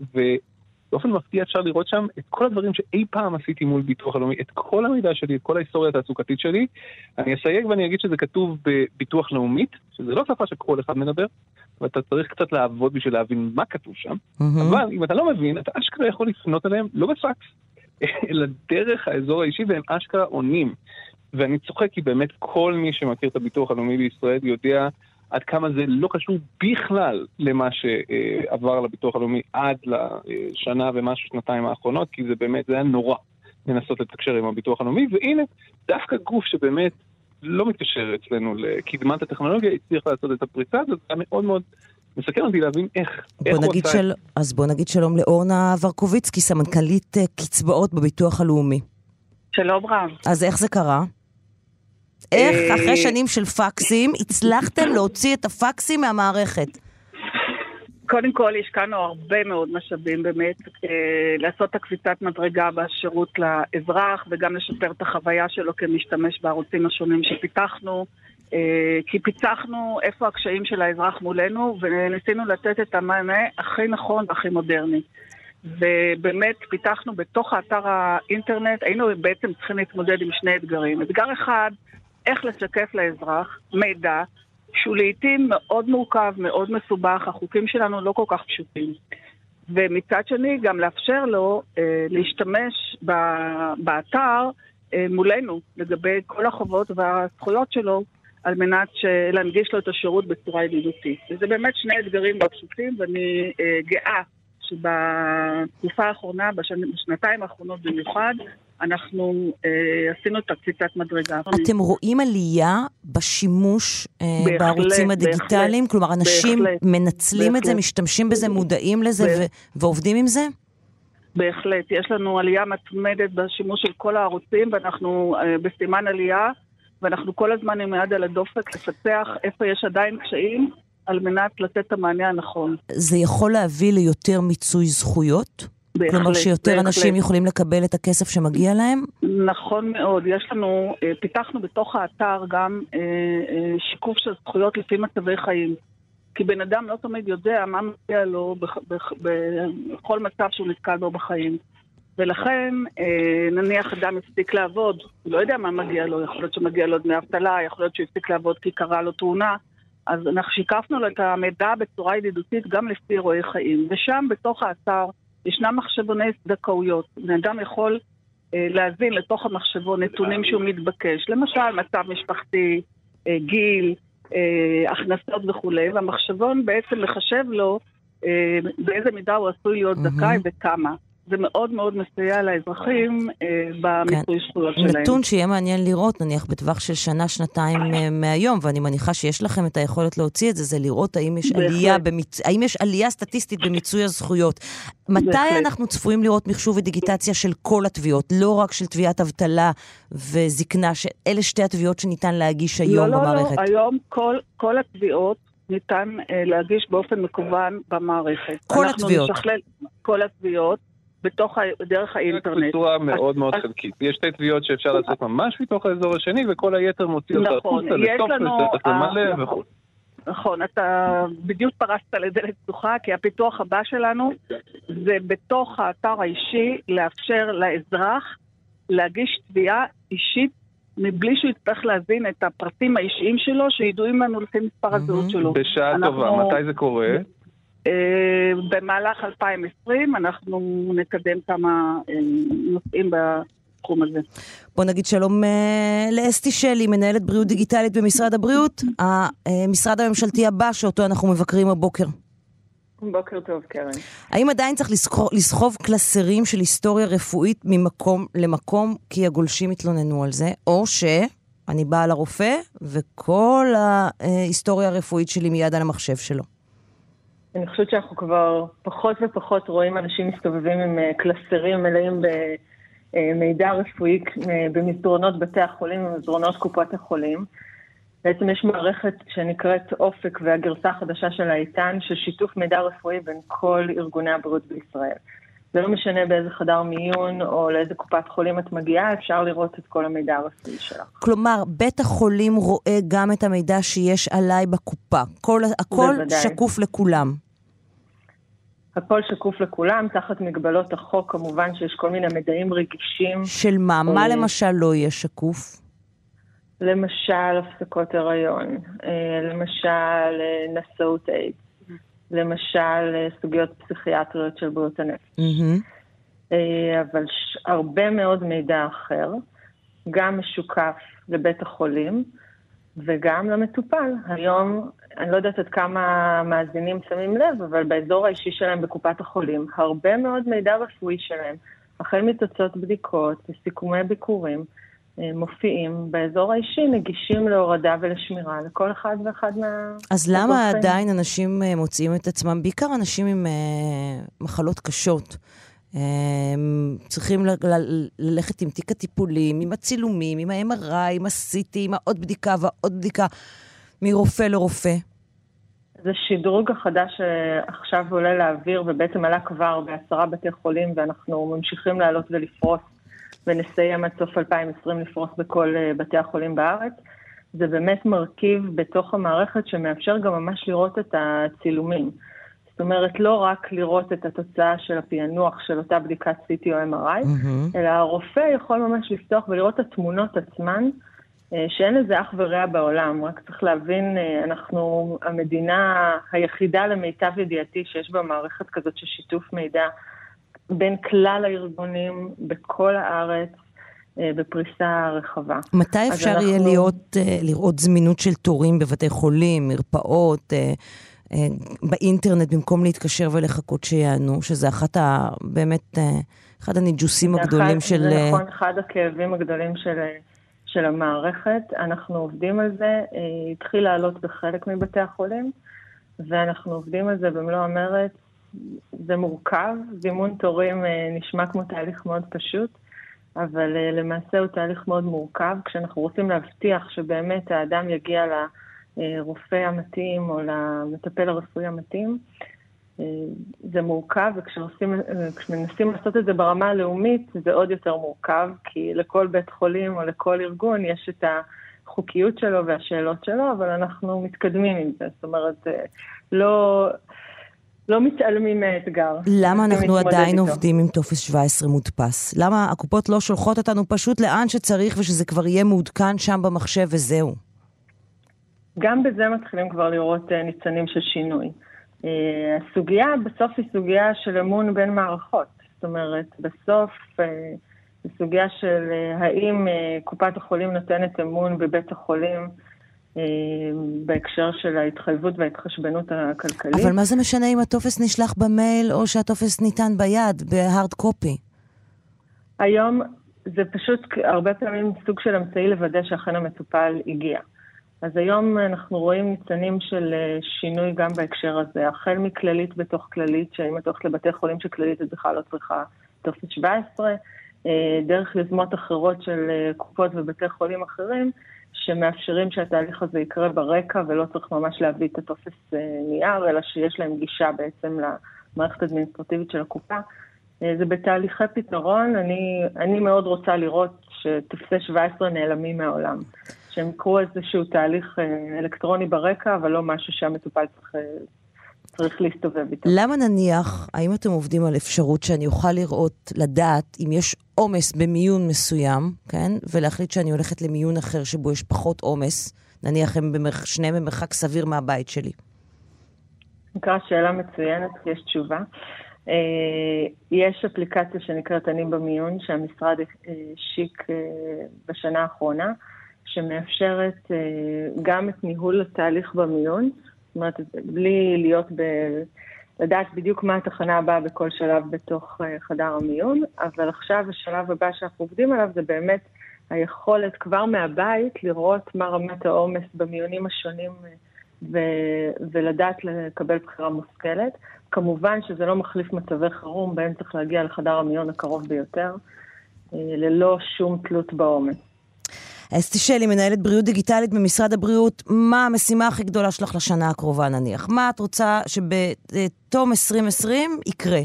באופן מפתיע אפשר לראות שם את כל הדברים שאי פעם עשיתי מול ביטוח הלאומי, את כל המידע שלי, את כל ההיסטוריה התעסוקתית שלי. אני אסייג ואני אגיד שזה כתוב בביטוח לאומית, שזה לא שפה שכל אחד מדבר, ואתה צריך קצת לעבוד בשביל להבין מה כתוב שם, mm-hmm. אבל אם אתה לא מבין, אתה אשכרה יכול לפנות אליהם, לא בפקס, אלא דרך האזור האישי, והם אשכרה עונים. ואני צוחק כי באמת כל מי שמכיר את הביטוח הלאומי בישראל יודע עד כמה זה לא קשור בכלל למה שעבר לביטוח הלאומי עד לשנה ומשהו, שנתיים האחרונות, כי זה באמת, זה היה נורא לנסות לתקשר עם הביטוח הלאומי, והנה, דווקא גוף שבאמת לא מתקשר אצלנו לקדמת הטכנולוגיה, הצליח לעשות את הפריצה הזאת, זה היה מאוד מאוד מסכן אותי להבין איך, איך הוא עשה של... אז בוא נגיד שלום לאורנה ורקוביצקי, סמנכ"לית אה, קצבאות בביטוח הלאומי. שלום רב. אז איך זה קרה? איך אה, אחרי שנים של פקסים הצלחתם להוציא את הפקסים מהמערכת? קודם כל, השקענו הרבה מאוד משאבים באמת אה, לעשות את הקפיצת מדרגה בשירות לאזרח וגם לשפר את החוויה שלו כמשתמש בערוצים השונים שפיתחנו, אה, כי פיצחנו איפה הקשיים של האזרח מולנו וניסינו לתת את המענה הכי נכון והכי מודרני. ובאמת פיתחנו בתוך האתר האינטרנט, היינו בעצם צריכים להתמודד עם שני אתגרים. אתגר אחד, איך לשקף לאזרח מידע שהוא לעיתים מאוד מורכב, מאוד מסובך, החוקים שלנו לא כל כך פשוטים. ומצד שני, גם לאפשר לו אה, להשתמש ב, באתר אה, מולנו לגבי כל החובות והזכויות שלו, על מנת להנגיש לו את השירות בצורה ידידותית. וזה באמת שני אתגרים לא פשוטים, ואני אה, גאה שבתקופה האחרונה, בשנתיים האחרונות במיוחד, אנחנו אה, עשינו את הקפיצת מדרגה. אתם רואים עלייה בשימוש אה, בהחלט, בערוצים הדיגיטליים? בהחלט, כלומר, אנשים בהחלט, מנצלים בהחלט. את זה, משתמשים בזה, מודעים לזה. ו- ועובדים עם זה? בהחלט. יש לנו עלייה מתמדת בשימוש של כל הערוצים, ואנחנו אה, בסימן עלייה, ואנחנו כל הזמן עם יד על הדופק לפתח איפה יש עדיין קשיים, על מנת לתת את המענה הנכון. זה יכול להביא ליותר מיצוי זכויות? בהחלט, כלומר שיותר בהחלט. אנשים יכולים לקבל את הכסף שמגיע להם? נכון מאוד. יש לנו, אה, פיתחנו בתוך האתר גם אה, אה, שיקוף של זכויות לפי מצבי חיים. כי בן אדם לא תמיד יודע מה מגיע לו בכל מצב שהוא נתקל בו בחיים. ולכן, נניח אדם הפסיק לעבוד, הוא לא יודע מה מגיע לו, יכול להיות שמגיע לו דמי אבטלה, יכול להיות שהוא הפסיק לעבוד כי קרה לו תאונה, אז אנחנו שיקפנו לו את המידע בצורה ידידותית גם לפי אירועי חיים. ושם, בתוך האתר, ישנם מחשבוני זכאויות. בן אדם יכול אה, להזין לתוך המחשבון נתונים שהוא מתבקש, למשל מצב משפחתי, אה, גיל, אה, הכנסות וכולי, והמחשבון בעצם מחשב לו אה, באיזה מידה הוא עשוי להיות זכאי. וכמה. זה מאוד מאוד מסייע לאזרחים אה, במיצוי כן. זכויות שלהם. נתון שיהיה מעניין לראות, נניח בטווח של שנה, שנתיים אה, מהיום, ואני מניחה שיש לכם את היכולת להוציא את זה, זה לראות האם יש, עלייה, במיצ... האם יש עלייה סטטיסטית במיצוי הזכויות. מתי בהחלט. אנחנו צפויים לראות מחשוב ודיגיטציה של כל התביעות, לא רק של תביעת אבטלה וזקנה, שאלה שתי התביעות שניתן להגיש לא, היום לא, במערכת? לא, לא, היום כל, כל התביעות ניתן אה, להגיש באופן מקוון במערכת. כל התביעות? נשכלל, כל התביעות. בתוך, דרך האינטרנט. בצורה מאוד מאוד חלקית. יש שתי תביעות שאפשר לעשות ממש מתוך האזור השני, וכל היתר מוציא אותה נכון, החוצה, לסוף וצריך למלא וכו'. נכון, אתה בדיוק פרסת לדלת פתוחה, כי הפיתוח הבא שלנו זה בתוך האתר האישי לאפשר לאזרח להגיש תביעה אישית מבלי שהוא יצטרך להבין את הפרטים האישיים שלו, שידועים לנו לפי מספר הזהות שלו. בשעה טובה, מתי זה קורה? אה, במהלך 2020 אנחנו נקדם כמה אה, נושאים בתחום הזה. בוא נגיד שלום אה, לאסתי שלי, מנהלת בריאות דיגיטלית במשרד הבריאות, המשרד הממשלתי הבא שאותו אנחנו מבקרים הבוקר. בוקר טוב, קרן. האם עדיין צריך לסחוב, לסחוב קלסרים של היסטוריה רפואית ממקום למקום כי הגולשים התלוננו על זה, או שאני באה לרופא וכל ההיסטוריה הרפואית שלי מיד על המחשב שלו? אני חושבת שאנחנו כבר פחות ופחות רואים אנשים מסתובבים עם אה, קלסרים מלאים במידע רפואי אה, במסדרונות בתי החולים ובמסדרונות קופות החולים. בעצם יש מערכת שנקראת אופק והגרסה החדשה של האיתן, של שיתוף מידע רפואי בין כל ארגוני הבריאות בישראל. זה לא משנה באיזה חדר מיון או לאיזה קופת חולים את מגיעה, אפשר לראות את כל המידע הרפואי שלך. כלומר, בית החולים רואה גם את המידע שיש עליי בקופה. כל, הכל בוודאי. שקוף לכולם. הכל שקוף לכולם, תחת מגבלות החוק, כמובן שיש כל מיני מידעים רגישים. של מה? מה אה, למשל לא יהיה שקוף? למשל הפסקות הריון, אה, למשל אה, נשאות איידס, למשל אה, סוגיות פסיכיאטריות של בריאות הנפש. אבל הרבה מאוד מידע אחר, גם משוקף לבית החולים וגם למטופל. היום, אני לא יודעת עד כמה מאזינים שמים לב, אבל באזור האישי שלהם בקופת החולים, הרבה מאוד מידע רפואי שלהם, החל מתוצאות בדיקות וסיכומי ביקורים, מופיעים באזור האישי, נגישים להורדה ולשמירה לכל אחד ואחד מה... אז למה עדיין אנשים אה, מוצאים את עצמם, בעיקר אנשים עם uh, מחלות קשות, צריכים ל- ל- ללכת עם תיק הטיפולים, עם הצילומים, עם ה-MRI, עם ה-CT, עם העוד בדיקה ועוד בדיקה, מרופא לרופא? זה שדרוג החדש שעכשיו עולה לאוויר, ובעצם עלה כבר בעשרה בתי חולים, ואנחנו ממשיכים לעלות ולפרוס ונסיים עד סוף 2020 לפרוס בכל אה, בתי החולים בארץ. זה באמת מרכיב בתוך המערכת שמאפשר גם ממש לראות את הצילומים. זאת אומרת, לא רק לראות את התוצאה של הפענוח של אותה בדיקת CT או MRI, mm-hmm. אלא הרופא יכול ממש לפתוח ולראות את התמונות עצמן, אה, שאין לזה אח ורע בעולם. רק צריך להבין, אה, אנחנו המדינה היחידה למיטב ידיעתי שיש בה מערכת כזאת של שיתוף מידע בין כלל הארגונים בכל הארץ. אה, בפריסה רחבה. מתי אפשר אנחנו... יהיה להיות, אה, לראות זמינות של תורים בבתי חולים, מרפאות, אה, באינטרנט, במקום להתקשר ולחכות שיענו, שזה אחת ה... באמת, אחד הניג'וסים הגדולים אחד, של... זה נכון, אחד הכאבים הגדולים של, של המערכת. אנחנו עובדים על זה, התחיל לעלות בחלק מבתי החולים, ואנחנו עובדים על זה במלוא המרץ. זה מורכב, זימון תורים אה, נשמע כמו תהליך מאוד פשוט, אבל אה, למעשה הוא תהליך מאוד מורכב. כשאנחנו רוצים להבטיח שבאמת האדם יגיע לרופא המתאים או למטפל הרפואי המתאים, אה, זה מורכב, וכשמנסים לעשות את זה ברמה הלאומית, זה עוד יותר מורכב, כי לכל בית חולים או לכל ארגון יש את החוקיות שלו והשאלות שלו, אבל אנחנו מתקדמים עם זה. זאת אומרת, לא... לא מתעלמים מהאתגר. למה אנחנו עדיין איתו. עובדים עם טופס 17 מודפס? למה הקופות לא שולחות אותנו פשוט לאן שצריך ושזה כבר יהיה מעודכן שם במחשב וזהו? גם בזה מתחילים כבר לראות uh, ניצנים של שינוי. Uh, הסוגיה בסוף היא סוגיה של אמון בין מערכות. זאת אומרת, בסוף זו סוגיה של האם קופת החולים נותנת אמון בבית החולים אה, בהקשר של ההתחייבות וההתחשבנות הכלכלית. אבל מה זה משנה אם הטופס נשלח במייל או שהטופס ניתן ביד, בהארד קופי? היום זה פשוט הרבה פעמים סוג של אמצעי לוודא שאכן המטופל הגיע. אז היום אנחנו רואים ניצנים של אה, שינוי גם בהקשר הזה, החל מכללית בתוך כללית, שאם את הולכת לבתי חולים של כללית את בכלל לא צריכה טופס 17, אה, דרך יוזמות אחרות של קופות ובתי חולים אחרים, שמאפשרים שהתהליך הזה יקרה ברקע ולא צריך ממש להביא את הטופס אה, נייר, אלא שיש להם גישה בעצם למערכת האדמיניסטרטיבית של הקופה. אה, זה בתהליכי פתרון, אני, אני מאוד רוצה לראות שטופסי 17 נעלמים מהעולם. שהם יקרו איזשהו תהליך אה, אלקטרוני ברקע, אבל לא משהו שהמטופל צריך צריך להסתובב איתו. למה נניח, האם אתם עובדים על אפשרות שאני אוכל לראות, לדעת אם יש עומס במיון מסוים, כן? ולהחליט שאני הולכת למיון אחר שבו יש פחות עומס, נניח הם במרח, שניהם במרחק סביר מהבית שלי. נקרא שאלה מצוינת, יש תשובה. אה, יש אפליקציה שנקראת אני במיון, שהמשרד השיק אה, בשנה האחרונה, שמאפשרת אה, גם את ניהול התהליך במיון, זאת אומרת, בלי להיות לדעת בדיוק מה התחנה הבאה בכל שלב בתוך uh, חדר המיון, אבל עכשיו השלב הבא שאנחנו עובדים עליו זה באמת היכולת כבר מהבית לראות מה רמת העומס במיונים השונים ו- ולדעת לקבל בחירה מושכלת. כמובן שזה לא מחליף מצבי חירום, בהם צריך להגיע לחדר המיון הקרוב ביותר, אה, ללא שום תלות בעומס. אסתי שלי, מנהלת בריאות דיגיטלית במשרד הבריאות, מה המשימה הכי גדולה שלך לשנה הקרובה נניח? מה את רוצה שבתום 2020 יקרה?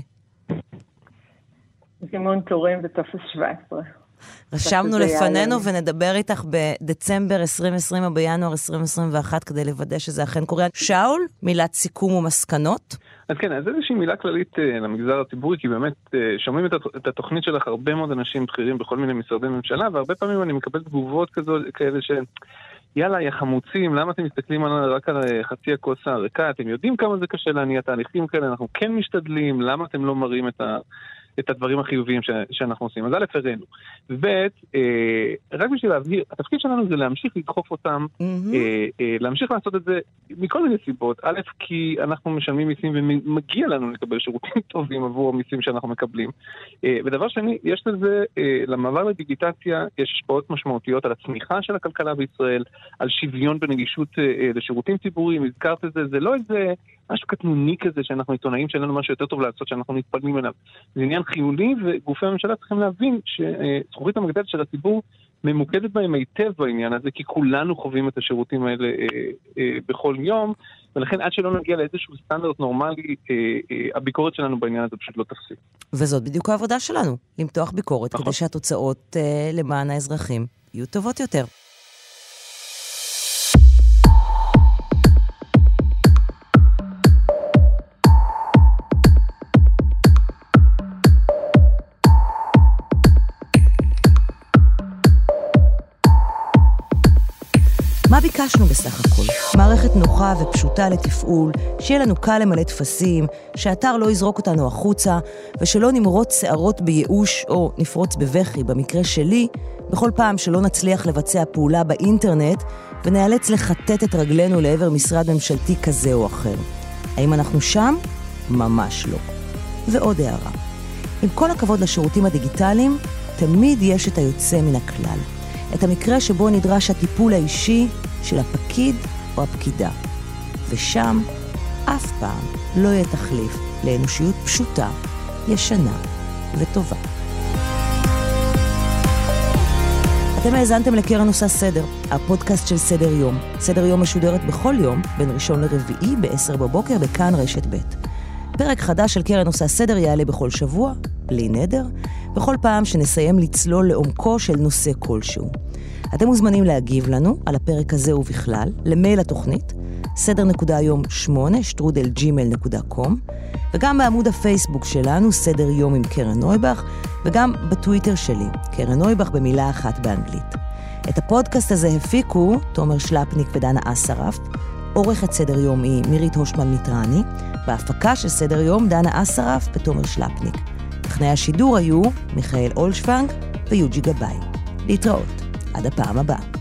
זימון תורים בטופס 17. רשמנו לפנינו ונדבר איתך בדצמבר 2020 או בינואר 2021 כדי לוודא שזה אכן קורה. שאול, מילת סיכום ומסקנות? אז כן, אז איזושהי מילה כללית uh, למגזר הציבורי, כי באמת uh, שומעים את, את התוכנית שלך הרבה מאוד אנשים בכירים בכל מיני משרדי ממשלה, והרבה פעמים אני מקבל תגובות כזו, כאלה ש... יאללה, יא חמוצים, למה אתם מסתכלים על, רק על אה, חצי הכוס הריקה? אתם יודעים כמה זה קשה להניע תהליכים כאלה, אנחנו כן משתדלים, למה אתם לא מראים את, ה, את הדברים החיוביים ש, שאנחנו עושים. אז א', הראינו. וב', אה, רק בשביל להבהיר, התפקיד שלנו זה להמשיך לדחוף אותם, mm-hmm. אה, אה, להמשיך לעשות את זה מכל מיני סיבות. א', כי אנחנו משלמים מיסים ומגיע לנו לקבל שירותים טובים עבור המיסים שאנחנו מקבלים. אה, ודבר שני, יש לזה, אה, למעבר לדיגיטציה, יש השפעות משמעותיות על הצמיחה של הכלכלה בישראל, על שוויון בנגישות אה, אה, לשירותים ציבוריים, הזכרת את זה, זה לא איזה... משהו קטנוני כזה שאנחנו עיתונאים שאין לנו משהו יותר טוב לעשות שאנחנו מתפלמים אליו. זה עניין חיוני וגופי הממשלה צריכים להבין שזכוכית המגדלת של הציבור ממוקדת בהם היטב בעניין הזה, כי כולנו חווים את השירותים האלה אה, אה, בכל יום, ולכן עד שלא נגיע לאיזשהו סטנדרט נורמלי, אה, אה, הביקורת שלנו בעניין הזה פשוט לא תפסיק. וזאת בדיוק העבודה שלנו, למתוח ביקורת, נכון. כדי שהתוצאות אה, למען האזרחים יהיו טובות יותר. ביקשנו בסך הכל? מערכת נוחה ופשוטה לתפעול, שיהיה לנו קל למלא טפסים, שהאתר לא יזרוק אותנו החוצה, ושלא נמרוץ שערות בייאוש או נפרוץ בבכי, במקרה שלי, בכל פעם שלא נצליח לבצע פעולה באינטרנט ונאלץ לחטט את רגלינו לעבר משרד ממשלתי כזה או אחר. האם אנחנו שם? ממש לא. ועוד הערה. עם כל הכבוד לשירותים הדיגיטליים, תמיד יש את היוצא מן הכלל. את המקרה שבו נדרש הטיפול האישי של הפקיד או הפקידה. ושם אף פעם לא יהיה תחליף לאנושיות פשוטה, ישנה וטובה. אתם האזנתם לקרן עושה סדר, הפודקאסט של סדר יום. סדר יום משודרת בכל יום, בין ראשון לרביעי, ב-10 בבוקר, בכאן רשת ב'. פרק חדש של קרן עושה סדר יעלה בכל שבוע, בלי נדר, בכל פעם שנסיים לצלול לעומקו של נושא כלשהו. אתם מוזמנים להגיב לנו על הפרק הזה ובכלל, למייל התוכנית, סדר נקודה היום 8, שטרודל ג'ימל נקודה קום, וגם בעמוד הפייסבוק שלנו, סדר יום עם קרן נויבך, וגם בטוויטר שלי, קרן נויבך במילה אחת באנגלית. את הפודקאסט הזה הפיקו תומר שלפניק ודנה אסרף, עורכת סדר יום היא מירית הושמן מיטרני, בהפקה של סדר יום דנה אסרף ותומר שלפניק. טכנאי השידור היו מיכאל אולשוונג ויוג'י גבאי. להתראות. עד הפעם הבאה.